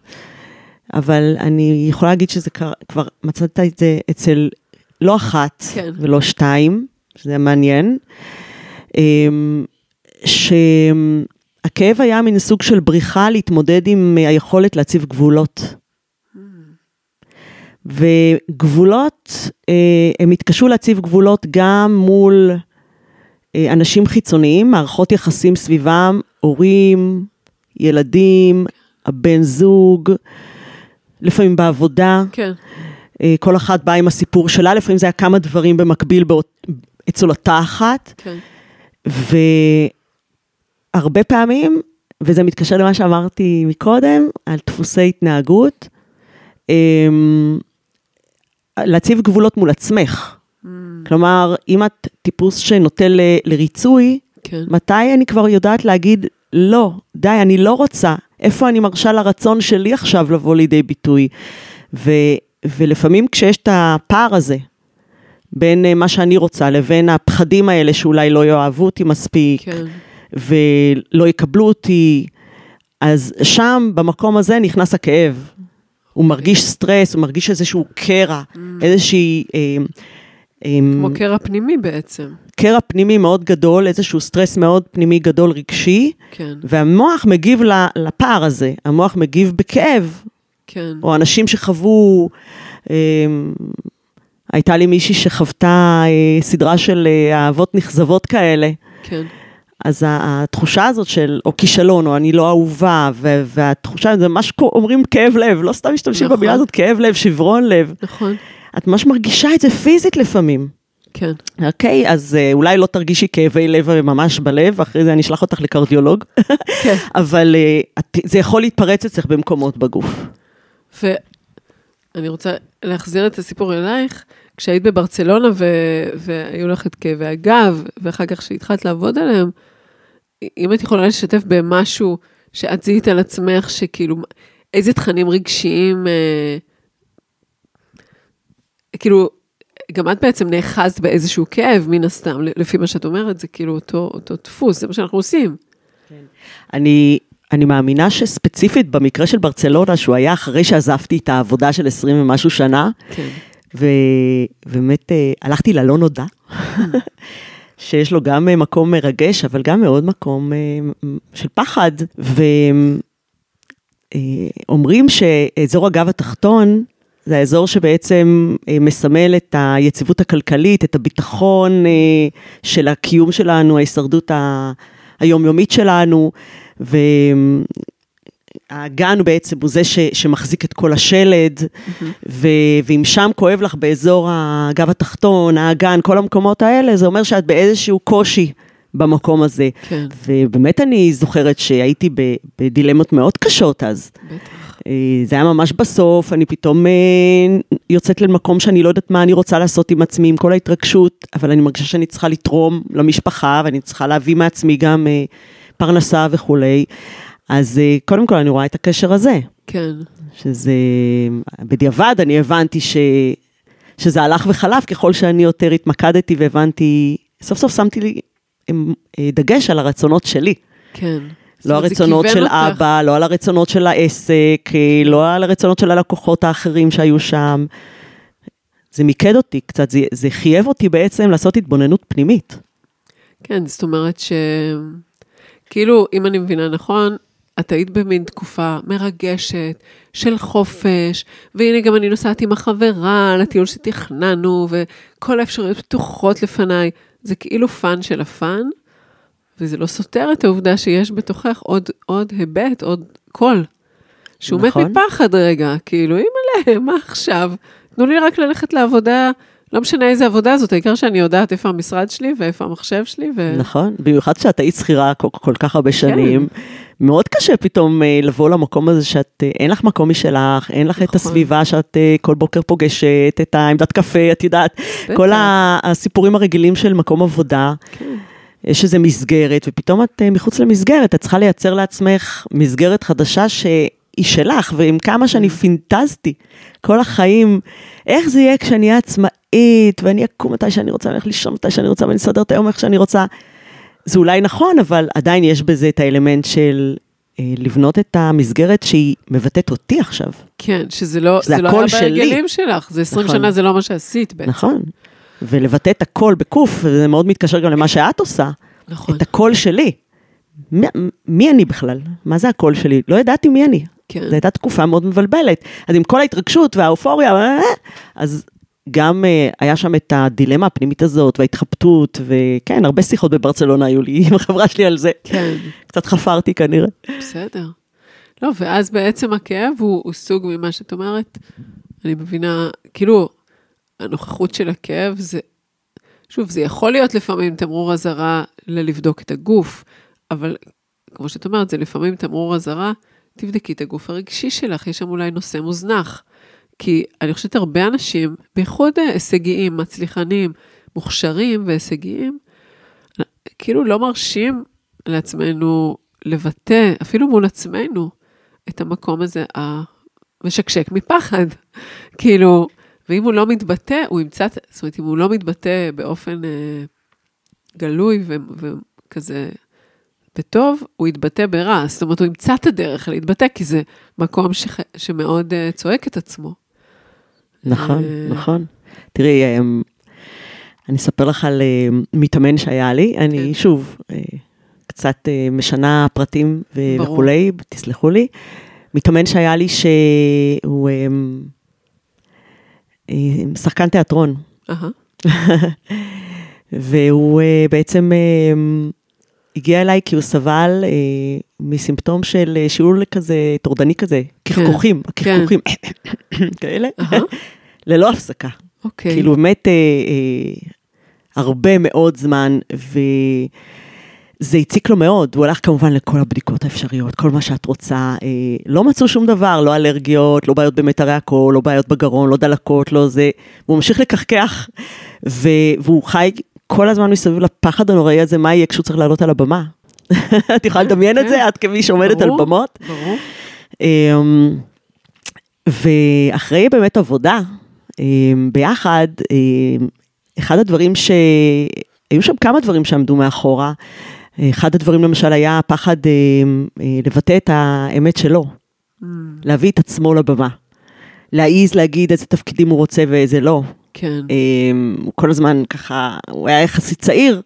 אבל אני יכולה להגיד שזה קרה, כבר מצאת את זה אצל לא אחת כן. ולא שתיים, שזה מעניין, אמ, שהכאב היה מין סוג של בריחה להתמודד עם היכולת להציב גבולות. וגבולות, אה, הם התקשו להציב גבולות גם מול אה, אנשים חיצוניים, מערכות יחסים סביבם, הורים, ילדים, הבן זוג, לפעמים בעבודה, כן, אה, כל אחת באה עם הסיפור שלה, לפעמים זה היה כמה דברים במקביל באות, אצל אותה אחת, כן. והרבה פעמים, וזה מתקשר למה שאמרתי מקודם, על דפוסי התנהגות, אמ, להציב גבולות מול עצמך. Mm, כלומר, אם את טיפוס שנוטה ל- לריצוי, כן. מתי אני כבר יודעת להגיד, לא, די, אני לא רוצה. איפה אני מרשה לרצון שלי עכשיו לבוא לידי ביטוי? ו, ולפעמים כשיש את הפער הזה, בין אה, מה שאני רוצה לבין הפחדים האלה שאולי לא יאהבו אותי מספיק, כן. ולא יקבלו אותי, אז שם, במקום הזה, נכנס הכאב. הוא מרגיש סטרס, הוא מרגיש איזשהו קרע, איזושהי... אה, אה, כמו קרע פנימי בעצם. קרע פנימי מאוד גדול, איזשהו סטרס מאוד פנימי גדול רגשי, כן, והמוח מגיב לפער הזה, המוח מגיב בכאב, כן. או אנשים שחוו, אה, הייתה לי מישהי שחוותה אה, סדרה של אה, אהבות נכזבות כאלה, כן, אז התחושה הזאת של, או כישלון, או אני לא אהובה, ו- והתחושה, זה ממש כמו- אומרים כאב לב, לא סתם משתמשים נכון. במילה הזאת, כאב לב, שברון לב. נכון. את ממש מרגישה את זה פיזית לפעמים. כן, אוקיי, אז אה, אולי לא תרגישי כאבי לב ממש בלב, אחרי זה אני אשלח אותך לקרדיולוג, כן. אבל אה, את- זה יכול להתפרץ אצלך במקומות בגוף. ואני רוצה להחזיר את הסיפור אלייך. כשהיית בברצלונה ו- והיו לך את כאבי הגב, ואחר כך שהתחלת לעבוד עליהם, אם את יכולה לשתף במשהו שאת זיהית על עצמך, שכאילו, איזה תכנים רגשיים, אה, כאילו, גם את בעצם נאחזת באיזשהו כאב, מן הסתם, לפי מה שאת אומרת, זה כאילו אותו, אותו דפוס, זה מה שאנחנו עושים. אני, אני מאמינה שספציפית במקרה של ברצלונה, שהוא היה אחרי שעזבתי את העבודה של 20 ומשהו שנה, כן, ובאמת אה, הלכתי ללא נודע, שיש לו גם אה, מקום מרגש, אבל גם מאוד מקום אה, של פחד. ואומרים שאזור הגב התחתון, זה האזור שבעצם אה, מסמל את היציבות הכלכלית, את הביטחון אה, של הקיום שלנו, ההישרדות היומיומית שלנו, הוא בעצם הוא זה ש, שמחזיק את כל השלד, ו, ואם שם כואב לך באזור הגב התחתון, האגן, כל המקומות האלה, זה אומר שאת באיזשהו קושי במקום הזה. כן, ובאמת אני זוכרת שהייתי בדילמות מאוד קשות אז. בטח. אה, זה היה ממש בסוף, אני פתאום אה, יוצאת למקום שאני לא יודעת מה אני רוצה לעשות עם עצמי, עם כל ההתרגשות, אבל אני מרגישה שאני צריכה לתרום למשפחה, ואני צריכה להביא מעצמי גם אה, פרנסה וכולי. אז אה, קודם כל אני רואה את הקשר הזה, כן, שזה, בדיעבד אני הבנתי ש, שזה הלך וחלף ככל שאני יותר התמקדתי והבנתי, סוף סוף שמתי לי אה, דגש על הרצונות שלי. כן. לא הרצונות של אותך. אבא, לא על הרצונות של העסק, אה, לא על הרצונות של הלקוחות האחרים שהיו שם. זה מיקד אותי קצת, זה, זה חייב אותי בעצם לעשות התבוננות פנימית. כן, זאת אומרת ש... כאילו, אם אני מבינה נכון, את היית במין תקופה מרגשת של חופש, והנה גם אני נוסעת עם החברה לטיול שתכננו, וכל האפשרויות פתוחות לפניי. זה כאילו fun של ה-fun, וזה לא סותר את העובדה שיש בתוכך עוד, עוד היבט, עוד קול. שהוא נכון. מת מפחד רגע, כאילו, אימא'לה, מה עכשיו? תנו לי רק ללכת לעבודה, לא משנה איזה עבודה זאת, העיקר שאני יודעת איפה המשרד שלי ואיפה המחשב שלי, ו... נכון? במיוחד כשאת היית שכירה כל, כל כך הרבה שנים. מאוד קשה פתאום אה, לבוא למקום הזה שאת, אה, אין לך מקום משלך, אין לך את נכון. הסביבה שאת אה, כל בוקר פוגשת, את העמדת קפה, את יודעת, בטח. כל הסיפורים הרגילים של מקום עבודה. כן. יש איזו מסגרת, ופתאום את מחוץ למסגרת, את צריכה לייצר לעצמך מסגרת חדשה שהיא שלך, ועם כמה שאני פינטזתי כל החיים, איך זה יהיה כשאני אהיה עצמאית, ואני אקום מתי שאני רוצה, אני הולך לישון מתי שאני רוצה, ואני אסדר את היום איך שאני רוצה. זה אולי נכון, אבל עדיין יש בזה את האלמנט של אה, לבנות את המסגרת שהיא מבטאת אותי עכשיו. כן, שזה לא, שזה זה לא היה שלי. בהרגלים שלך, זה 20 נכון. שנה, זה לא מה שעשית בעצם. נכון. ולבטא את הקול בקוף, וזה מאוד מתקשר גם למה שאת עושה. נכון. את הקול שלי. מי, מי אני בכלל? מה זה הקול שלי? לא ידעתי מי אני. כן. זו הייתה תקופה מאוד מבלבלת. אז עם כל ההתרגשות והאופוריה, אה, אז גם אה, היה שם את הדילמה הפנימית הזאת, וההתחבטות, וכן, הרבה שיחות בברצלונה היו לי עם החברה שלי על זה. כן, קצת חפרתי כנראה. בסדר. לא, ואז בעצם הכאב הוא, הוא סוג ממה שאת אומרת. אני מבינה, כאילו, הנוכחות של הכאב זה, שוב, זה יכול להיות לפעמים תמרור אזהרה ללבדוק את הגוף, אבל כמו שאת אומרת, זה לפעמים תמרור אזהרה, תבדקי את הגוף הרגשי שלך, יש שם אולי נושא מוזנח. כי אני חושבת הרבה אנשים, בייחוד אה, הישגיים, מצליחנים, מוכשרים והישגיים, כאילו לא מרשים לעצמנו לבטא, אפילו מול עצמנו, את המקום הזה המשקשק מפחד. כאילו, ואם הוא לא מתבטא, הוא ימצא, זאת אומרת, אם הוא לא מתבטא באופן אה, גלוי ו, וכזה בטוב, הוא יתבטא ברע. זאת אומרת, הוא ימצא את הדרך להתבטא, כי זה מקום ש, שמאוד אה, צועק את עצמו. נכון, אה, נכון. תראי, אה, אני אספר לך על אה, מתאמן שהיה לי. אני, כן. שוב, אה, קצת אה, משנה פרטים. וכולי, תסלחו לי. מתאמן שהיה לי שהוא אה, שחקן תיאטרון, והוא בעצם הגיע אליי כי הוא סבל אה, מסימפטום של אה, שיעול כזה, טורדני כזה, קחקוחים, הקחקוחים, כאלה, אהה, ללא הפסקה. אוקיי. כאילו באמת אה, אה, הרבה מאוד זמן, וזה הציק לו מאוד. הוא הלך כמובן לכל הבדיקות האפשריות, כל מה שאת רוצה. אה, לא מצאו שום דבר, לא אלרגיות, לא בעיות במיתרי הקול, לא בעיות בגרון, לא דלקות, לא זה. והוא ממשיך לקחקח, ו- והוא חי כל הזמן מסביב לפחד הנוראי הזה, מה יהיה כשהוא צריך לעלות על הבמה. את יכולה לדמיין את כן. זה? את כמי שעומדת על במות? ברור. אמ, ואחרי באמת עבודה אמ, ביחד, אמ, אחד הדברים ש... היו שם כמה דברים שעמדו מאחורה. אחד הדברים למשל היה הפחד אה, לבטא את האמת שלו, Mm, להביא את עצמו לבמה. להעיז להגיד איזה תפקידים הוא רוצה ואיזה לא. כן. אמ, הוא כל הזמן ככה, הוא היה יחסית צעיר,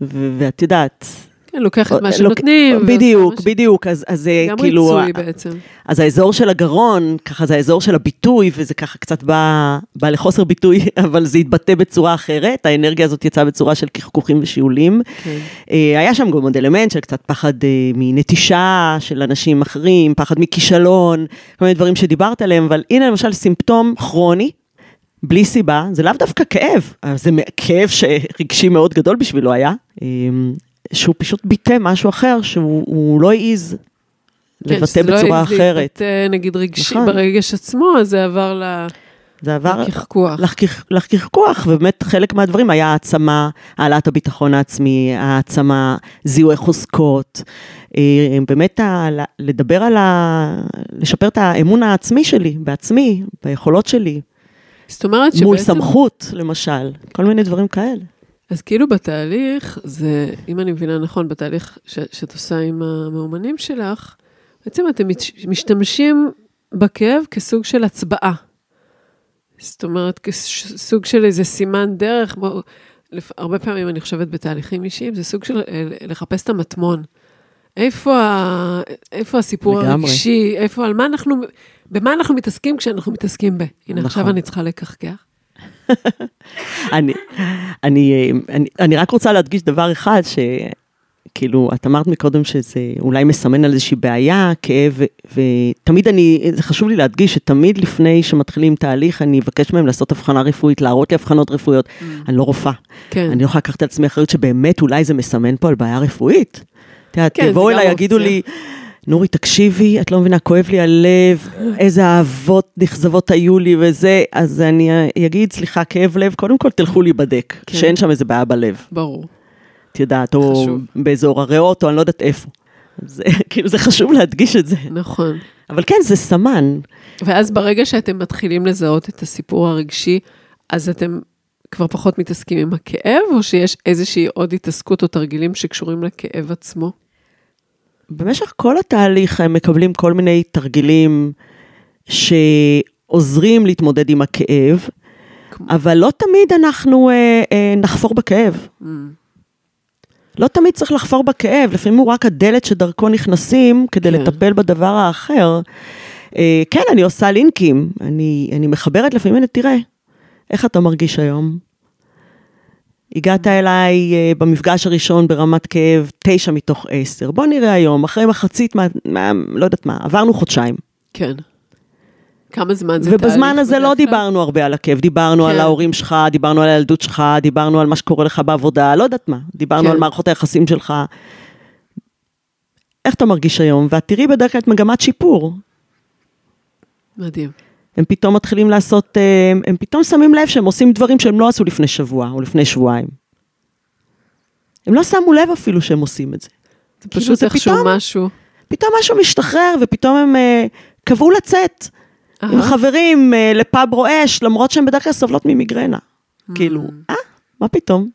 ואת יודעת, כן, לוקח את מה שנותנים. בדיוק, בדיוק, אז אז זה גם כאילו, ריצוי בעצם. אז האזור של הגרון, ככה זה האזור של הביטוי, וזה ככה קצת בא, בא לחוסר ביטוי, אבל זה התבטא בצורה אחרת, האנרגיה הזאת יצאה בצורה של קחקוחים ושיעולים. כן. אה, היה שם גם עוד אלמנט של קצת פחד אה, מנטישה של אנשים אחרים, פחד מכישלון, כל מיני דברים שדיברת עליהם, אבל הנה למשל סימפטום כרוני, בלי סיבה, זה לאו דווקא כאב, זה כאב שרגשי מאוד גדול בשבילו היה, אה, שהוא פשוט ביטא משהו אחר שהוא הוא לא העז כן, לבטא שזה לא בצורה אחרת. להתבטא, נגיד רגשי, נכון. ברגש עצמו, אז זה עבר ל- זה עבר לקחקוח. לחככוח, ובאמת חלק מהדברים היה העצמה, העלאת הביטחון העצמי, העצמה, זיהוי חוזקות, אה, באמת ה- לדבר על ה... לשפר את האמון העצמי שלי, בעצמי, ביכולות שלי, זאת אומרת מול שבעצם, סמכות, למשל, כל מיני דברים כאלה. אז כאילו בתהליך, זה, אם אני מבינה נכון, בתהליך ש, שאת עושה עם המאומנים שלך, בעצם אתם משתמשים בכאב כסוג של הצבעה. זאת אומרת, כסוג של איזה סימן דרך, לפ- הרבה פעמים אני חושבת בתהליכים אישיים, זה סוג של אה, לחפש את המטמון. איפה, ה, איפה הסיפור לגמרי. הרגשי, איפה, על מה אנחנו, במה אנחנו מתעסקים כשאנחנו מתעסקים ב. הנה, עכשיו נכון. אני צריכה לקחקח. אני, אני, אני, אני רק רוצה להדגיש דבר אחד, שכאילו, את אמרת מקודם שזה אולי מסמן על איזושהי בעיה, כאב, ותמיד אני, זה חשוב לי להדגיש שתמיד לפני שמתחילים תהליך, אני אבקש מהם לעשות הבחנה רפואית, להראות לי הבחנות רפואיות. אני לא רופאה. כן. אני לא יכולה לקחת על עצמי אחריות שבאמת אולי זה מסמן פה על בעיה רפואית. את יודעת, כן, זה יבואו אליי, יגידו. לי, נורי, תקשיבי, את לא מבינה, כואב לי הלב, איזה אהבות נכזבות היו לי וזה, אז אני אגיד, סליחה, כאב לב, קודם כל תלכו להיבדק, כן. שאין שם איזה בעיה בלב, ברור. את יודעת, או חשוב. באזור הריאות, או אני לא יודעת איפה. זה, כאילו, זה חשוב להדגיש את זה. נכון. אבל כן, זה סמן. ואז ברגע שאתם מתחילים לזהות את הסיפור הרגשי, אז אתם כבר פחות מתעסקים עם הכאב, או שיש איזושהי עוד התעסקות או תרגילים שקשורים לכאב עצמו? במשך כל התהליך הם מקבלים כל מיני תרגילים שעוזרים להתמודד עם הכאב, כמו- אבל לא תמיד אנחנו אה, אה, נחפור בכאב. Mm, לא תמיד צריך לחפור בכאב, לפעמים הוא רק הדלת שדרכו נכנסים כדי כן. לטפל בדבר האחר. אה, כן, אני עושה לינקים, אני, אני מחברת לפעמים, הנה, תראה, איך אתה מרגיש היום? הגעת אליי אה, במפגש הראשון ברמת כאב תשע מתוך עשר. בוא נראה היום, אחרי מחצית מה, מה, לא יודעת מה, עברנו חודשיים. כן. כמה זמן זה תהליך? ובזמן הזה לא? דיברנו הרבה על הכאב, דיברנו כן. על ההורים שלך, דיברנו על הילדות שלך, דיברנו על מה שקורה לך בעבודה, לא יודעת מה, דיברנו כן. על מערכות היחסים שלך. איך אתה מרגיש היום? ואת תראי בדרך כלל את מגמת שיפור. מדהים. הם פתאום מתחילים לעשות, אה, הם, הם פתאום שמים לב שהם עושים דברים שהם לא עשו לפני שבוע או לפני שבועיים. הם לא שמו לב אפילו שהם עושים את זה. זה כאילו, פשוט זה איכשהו פתאום- משהו. פתאום משהו משתחרר, ופתאום הם אה, קבעו לצאת עם אהה. חברים אה, לפאב רועש, למרות שהם בדרך כלל סובלות ממיגרנה. כאילו, אה, מה פתאום?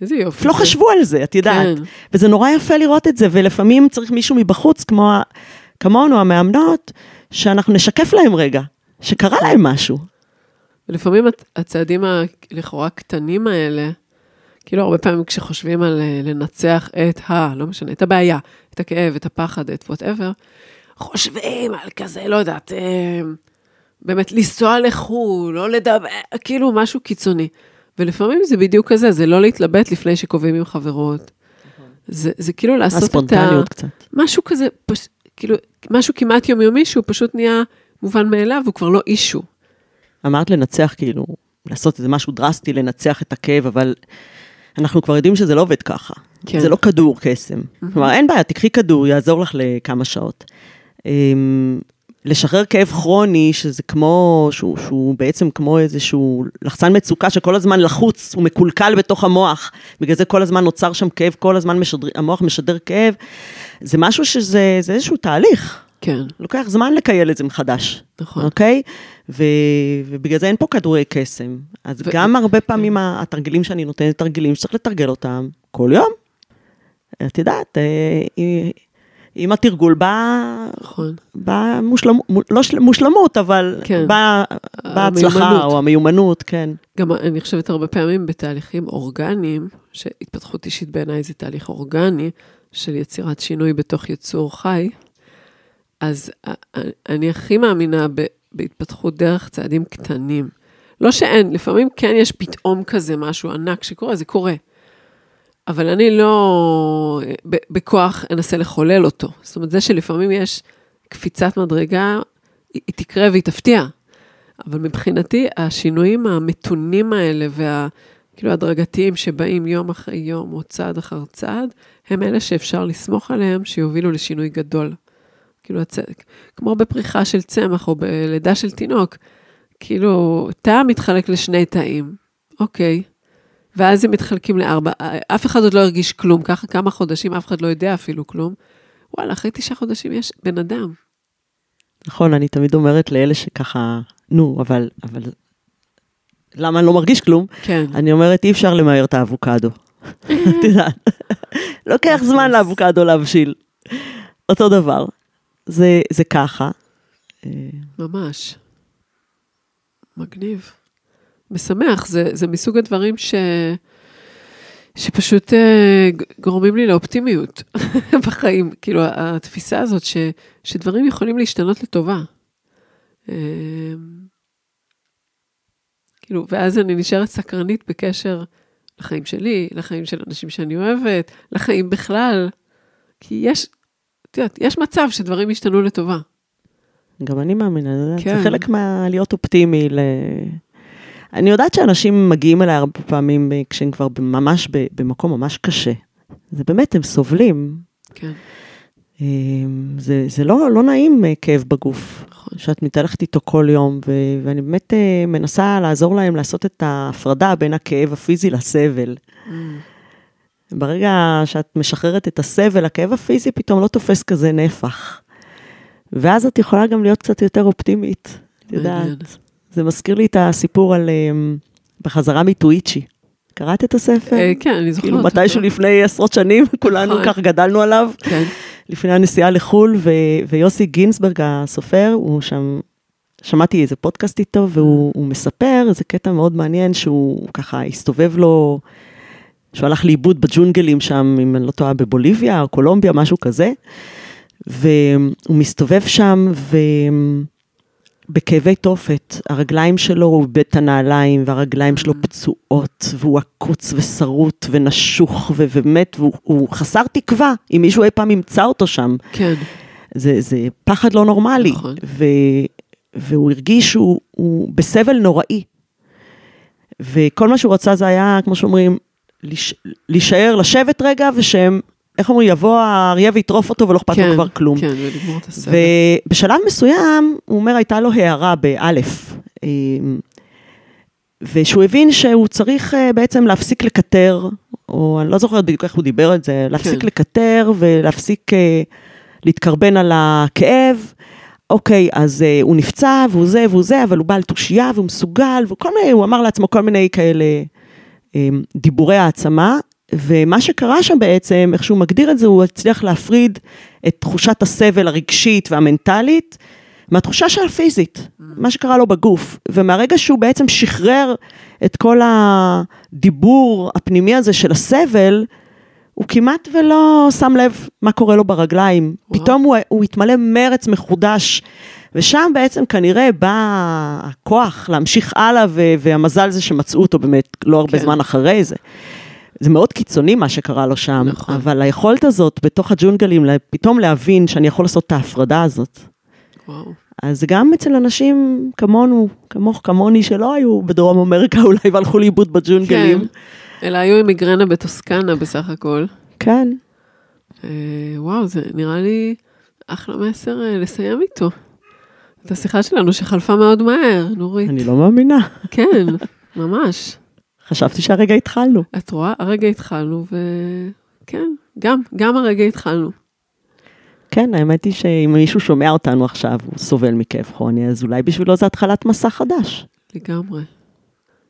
איזה יופי. לא זה. חשבו על זה, את יודעת. כן. וזה נורא יפה לראות את זה, ולפעמים צריך מישהו מבחוץ, כמו, כמונו, המאמנות, שאנחנו נשקף להם רגע, שקרה להם משהו. ולפעמים הצ- הצעדים הלכאורה קטנים האלה, כאילו הרבה פעמים כשחושבים על אה, לנצח את ה... לא משנה, את הבעיה, את הכאב, את הפחד, את וואטאבר, חושבים על כזה, לא יודעת, אה, באמת לנסוע לחו"ל, לא לדבר, כאילו משהו קיצוני. ולפעמים זה בדיוק כזה, זה לא להתלבט לפני שקובעים עם חברות. זה, זה כאילו לעשות את ה... הספונטניות קצת. משהו כזה, פש... כאילו, משהו כמעט יומיומי שהוא פשוט נהיה מובן מאליו, הוא כבר לא אישו. אמרת לנצח, כאילו, לעשות איזה משהו דרסטי, לנצח את הכאב, אבל אנחנו כבר יודעים שזה לא עובד ככה. כן. זה לא כדור קסם. כלומר, אין בעיה, תקחי כדור, יעזור לך לכמה שעות. אמ, לשחרר כאב כרוני, שזה כמו, שהוא, שהוא בעצם כמו איזשהו לחצן מצוקה שכל הזמן לחוץ, הוא מקולקל בתוך המוח. בגלל זה כל הזמן נוצר שם כאב, כל הזמן משדר, המוח משדר כאב. זה משהו שזה זה איזשהו תהליך. כן, לוקח זמן לקייל את זה מחדש. נכון. אוקיי? ו... ובגלל זה אין פה כדורי קסם. אז ו- גם הרבה פעמים התרגילים שאני נותנת, תרגילים שצריך לתרגל אותם כל יום. את יודעת, אה, עם- עם התרגול באה נכון. בא מושלמ... מו- לא של... מושלמות, אבל כן. באה בא הצלחה. או המיומנות, כן. גם אני חושבת הרבה פעמים בתהליכים אורגניים, שהתפתחות אישית בעיניי זה תהליך אורגני, של יצירת שינוי בתוך יצור חי, אז א- א- אני הכי מאמינה בהתפתחות דרך צעדים קטנים. לא שאין, לפעמים כן יש פתאום כזה משהו ענק שקורה, זה קורה. אבל אני לא בכוח אנסה לחולל אותו. זאת אומרת, זה שלפעמים יש קפיצת מדרגה, היא תקרה והיא תפתיע. אבל מבחינתי, השינויים המתונים האלה וה... כאילו הדרגתיים שבאים יום אחרי יום או צעד אחר צעד, הם אלה שאפשר לסמוך עליהם שיובילו לשינוי גדול. כאילו, הצ... כמו בפריחה של צמח או בלידה של תינוק, כאילו, תא מתחלק לשני תאים, אוקיי, ואז הם מתחלקים לארבע, אף אחד עוד לא הרגיש כלום, ככה כמה חודשים, אף אחד לא יודע אפילו כלום. וואלה, אחרי תשעה חודשים יש בן אדם. נכון, אני תמיד אומרת לאלה שככה, נו, אבל, אבל למה אני לא מרגיש כלום? כן, אני אומרת, אי אפשר למהר את האבוקדו. את יודעת, לוקח זמן לאבוקדו להבשיל. אותו דבר. זה, זה ככה. ממש. מגניב. משמח, זה, זה מסוג הדברים ש... שפשוט אה, גורמים לי לאופטימיות בחיים. כאילו, התפיסה הזאת ש, שדברים יכולים להשתנות לטובה. אה, כאילו, ואז אני נשארת סקרנית בקשר לחיים שלי, לחיים של אנשים שאני אוהבת, לחיים בכלל. כי יש, את יודעת, יש מצב שדברים ישתנו לטובה. גם אני מאמינה, כן. זה חלק מהלהיות אופטימי. ל... אני יודעת שאנשים מגיעים אליי הרבה פעמים כשהם כבר ממש במקום ממש קשה. זה באמת, הם סובלים. כן, אה, זה, זה לא, לא נעים אה, כאב בגוף, נכון. שאת מתהלכת איתו כל יום, ו, ואני באמת אה, מנסה לעזור להם לעשות את ההפרדה בין הכאב הפיזי לסבל. Mm, ברגע שאת משחררת את הסבל, הכאב הפיזי פתאום לא תופס כזה נפח. ואז את יכולה גם להיות קצת יותר אופטימית, את. יודעת. זה מזכיר לי את הסיפור על אמ, בחזרה מטוויצ'י. קראת את הספר? אה, כן, אני זוכרת כאילו. מתישהו לפני עשרות שנים, כולנו נכון. כך גדלנו עליו, כן, לפני הנסיעה לחו"ל, ויוסי גינסברג הסופר, הוא שם, שמעתי איזה פודקאסט איתו, והוא הוא מספר איזה קטע מאוד מעניין, שהוא ככה הסתובב לו, שהוא הלך לאיבוד בג'ונגלים שם, אם אני לא טועה, בבוליביה או קולומביה, משהו כזה, והוא מסתובב שם, ו... בכאבי תופת, הרגליים שלו, הוא איבד את הנעליים, והרגליים שלו פצועות, והוא עקוץ ושרוט ונשוך, ו- ומת, והוא הוא חסר תקווה, אם מישהו אי פעם ימצא אותו שם. כן, זה, זה פחד לא נורמלי. נכון. ו, והוא הרגיש שהוא הוא בסבל נוראי. וכל מה שהוא רצה זה היה, כמו שאומרים, להיש- להישאר, לשבת רגע, ושהם, איך אומרים, יבוא האריה ויטרוף אותו ולא אכפת לו כבר כלום. כן, ולגמור את הסבל. ובשלב מסוים, הוא אומר, הייתה לו הערה באלף. אמ, ושהוא הבין שהוא צריך אה, בעצם להפסיק לקטר, או אני לא זוכרת בדיוק איך הוא דיבר את זה, להפסיק כן. לקטר ולהפסיק אה, להתקרבן על הכאב. אוקיי, אז אה, הוא נפצע והוא זה והוא זה, אבל הוא בעל תושייה והוא מסוגל, וכל מיני, הוא אמר לעצמו כל מיני כאלה דיבורי העצמה, ומה שקרה שם בעצם, איך שהוא מגדיר את זה, הוא הצליח להפריד את תחושת הסבל הרגשית והמנטלית מהתחושה של הפיזית, מה שקרה לו בגוף. ומהרגע שהוא בעצם שחרר את כל הדיבור הפנימי הזה של הסבל, הוא כמעט ולא שם לב מה קורה לו ברגליים. וואו. פתאום הוא, הוא התמלא מרץ מחודש, ושם בעצם כנראה בא הכוח להמשיך הלאה, ו- והמזל זה שמצאו אותו באמת לא הרבה כן. זמן אחרי זה. זה מאוד קיצוני מה שקרה לו שם, נכון. אבל היכולת הזאת בתוך הג'ונגלים, פתאום להבין שאני יכול לעשות את ההפרדה הזאת. וואו. אז גם אצל אנשים כמונו, כמוך, כמוני, שלא היו בדרום אמריקה אולי והלכו לאיבוד בג'ונגלים. כן. אלא היו עם מיגרנה בטוסקנה בסך הכל. כן. אה, וואו, זה נראה לי אחלה מסר אה, לסיים איתו. את השיחה שלנו שחלפה מאוד מהר, נורית. אני לא מאמינה. כן, ממש. חשבתי שהרגע התחלנו. את רואה, הרגע התחלנו, וכן, גם, גם הרגע התחלנו. כן, האמת היא שאם מישהו שומע אותנו עכשיו, הוא סובל מכאב כרוני, אז אולי בשבילו זה התחלת מסע חדש. לגמרי.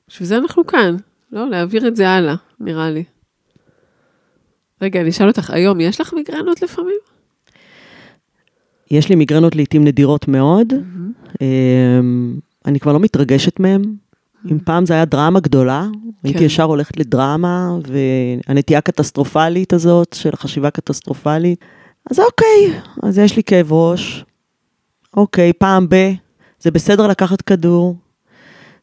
בשביל זה אנחנו כאן, לא? להעביר את זה הלאה, נראה לי. רגע, אני אשאל אותך, היום יש לך מיגרנות לפעמים? יש לי מיגרנות לעיתים נדירות מאוד, אמ, אני כבר לא מתרגשת מהם. אם פעם זה היה דרמה גדולה, הייתי ישר הולכת לדרמה, והנטייה הקטסטרופלית הזאת של חשיבה קטסטרופלית, אז אוקיי, אז יש לי כאב ראש, אוקיי, פעם ב... זה בסדר לקחת כדור,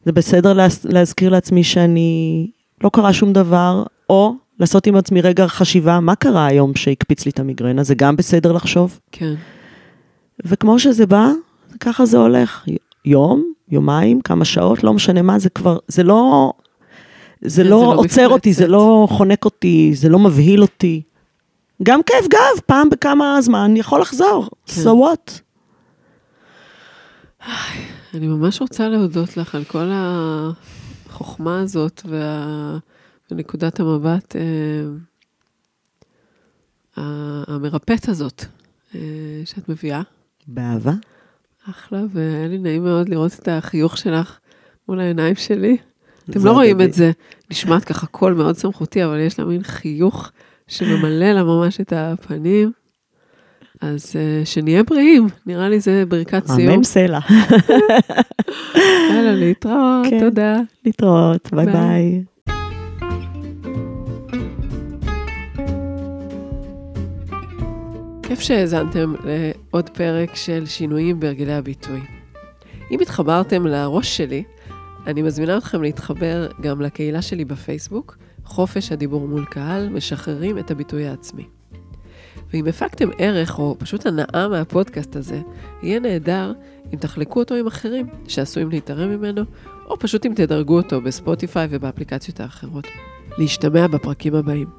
זה בסדר להז- להזכיר לעצמי שאני... לא קרה שום דבר, או לעשות עם עצמי רגע חשיבה, מה קרה היום שהקפיץ לי את המיגרנה, זה גם בסדר לחשוב. כן. וכמו שזה בא, ככה זה הולך. יום, יומיים, כמה שעות, לא משנה מה, זה כבר, זה לא, זה כן, לא זה לא עוצר אותי, זה. לא חונק אותי, זה לא מבהיל אותי. גם כאב גב, פעם בכמה זמן יכול לחזור, כן. so what? אני ממש רוצה להודות לך על כל החוכמה הזאת וה... ונקודת המבט אה, המרפאת הזאת אה, שאת מביאה. באהבה. אחלה, והיה לי נעים מאוד לראות את החיוך שלך מול העיניים שלי. אתם לא רואים. את זה, נשמעת ככה קול מאוד סמכותי, אבל יש לה מין חיוך שממלא לה ממש את הפנים. אז אה, שנהיה בריאים, נראה לי זה ברכת סיום. אמן סלע. יאללה, להתראות, כן. תודה. להתראות, ביי ביי. ביי. כיף שהאזנתם לעוד פרק של שינויים בהרגלי הביטוי. אם התחברתם לראש שלי, אני מזמינה אתכם להתחבר גם לקהילה שלי בפייסבוק, חופש הדיבור מול קהל, משחררים את הביטוי העצמי. ואם הפקתם ערך או פשוט הנאה מהפודקאסט הזה, יהיה נהדר אם תחלקו אותו עם אחרים שעשויים להתערם ממנו, או פשוט אם תדרגו אותו בספוטיפיי ובאפליקציות האחרות. להשתמע בפרקים הבאים.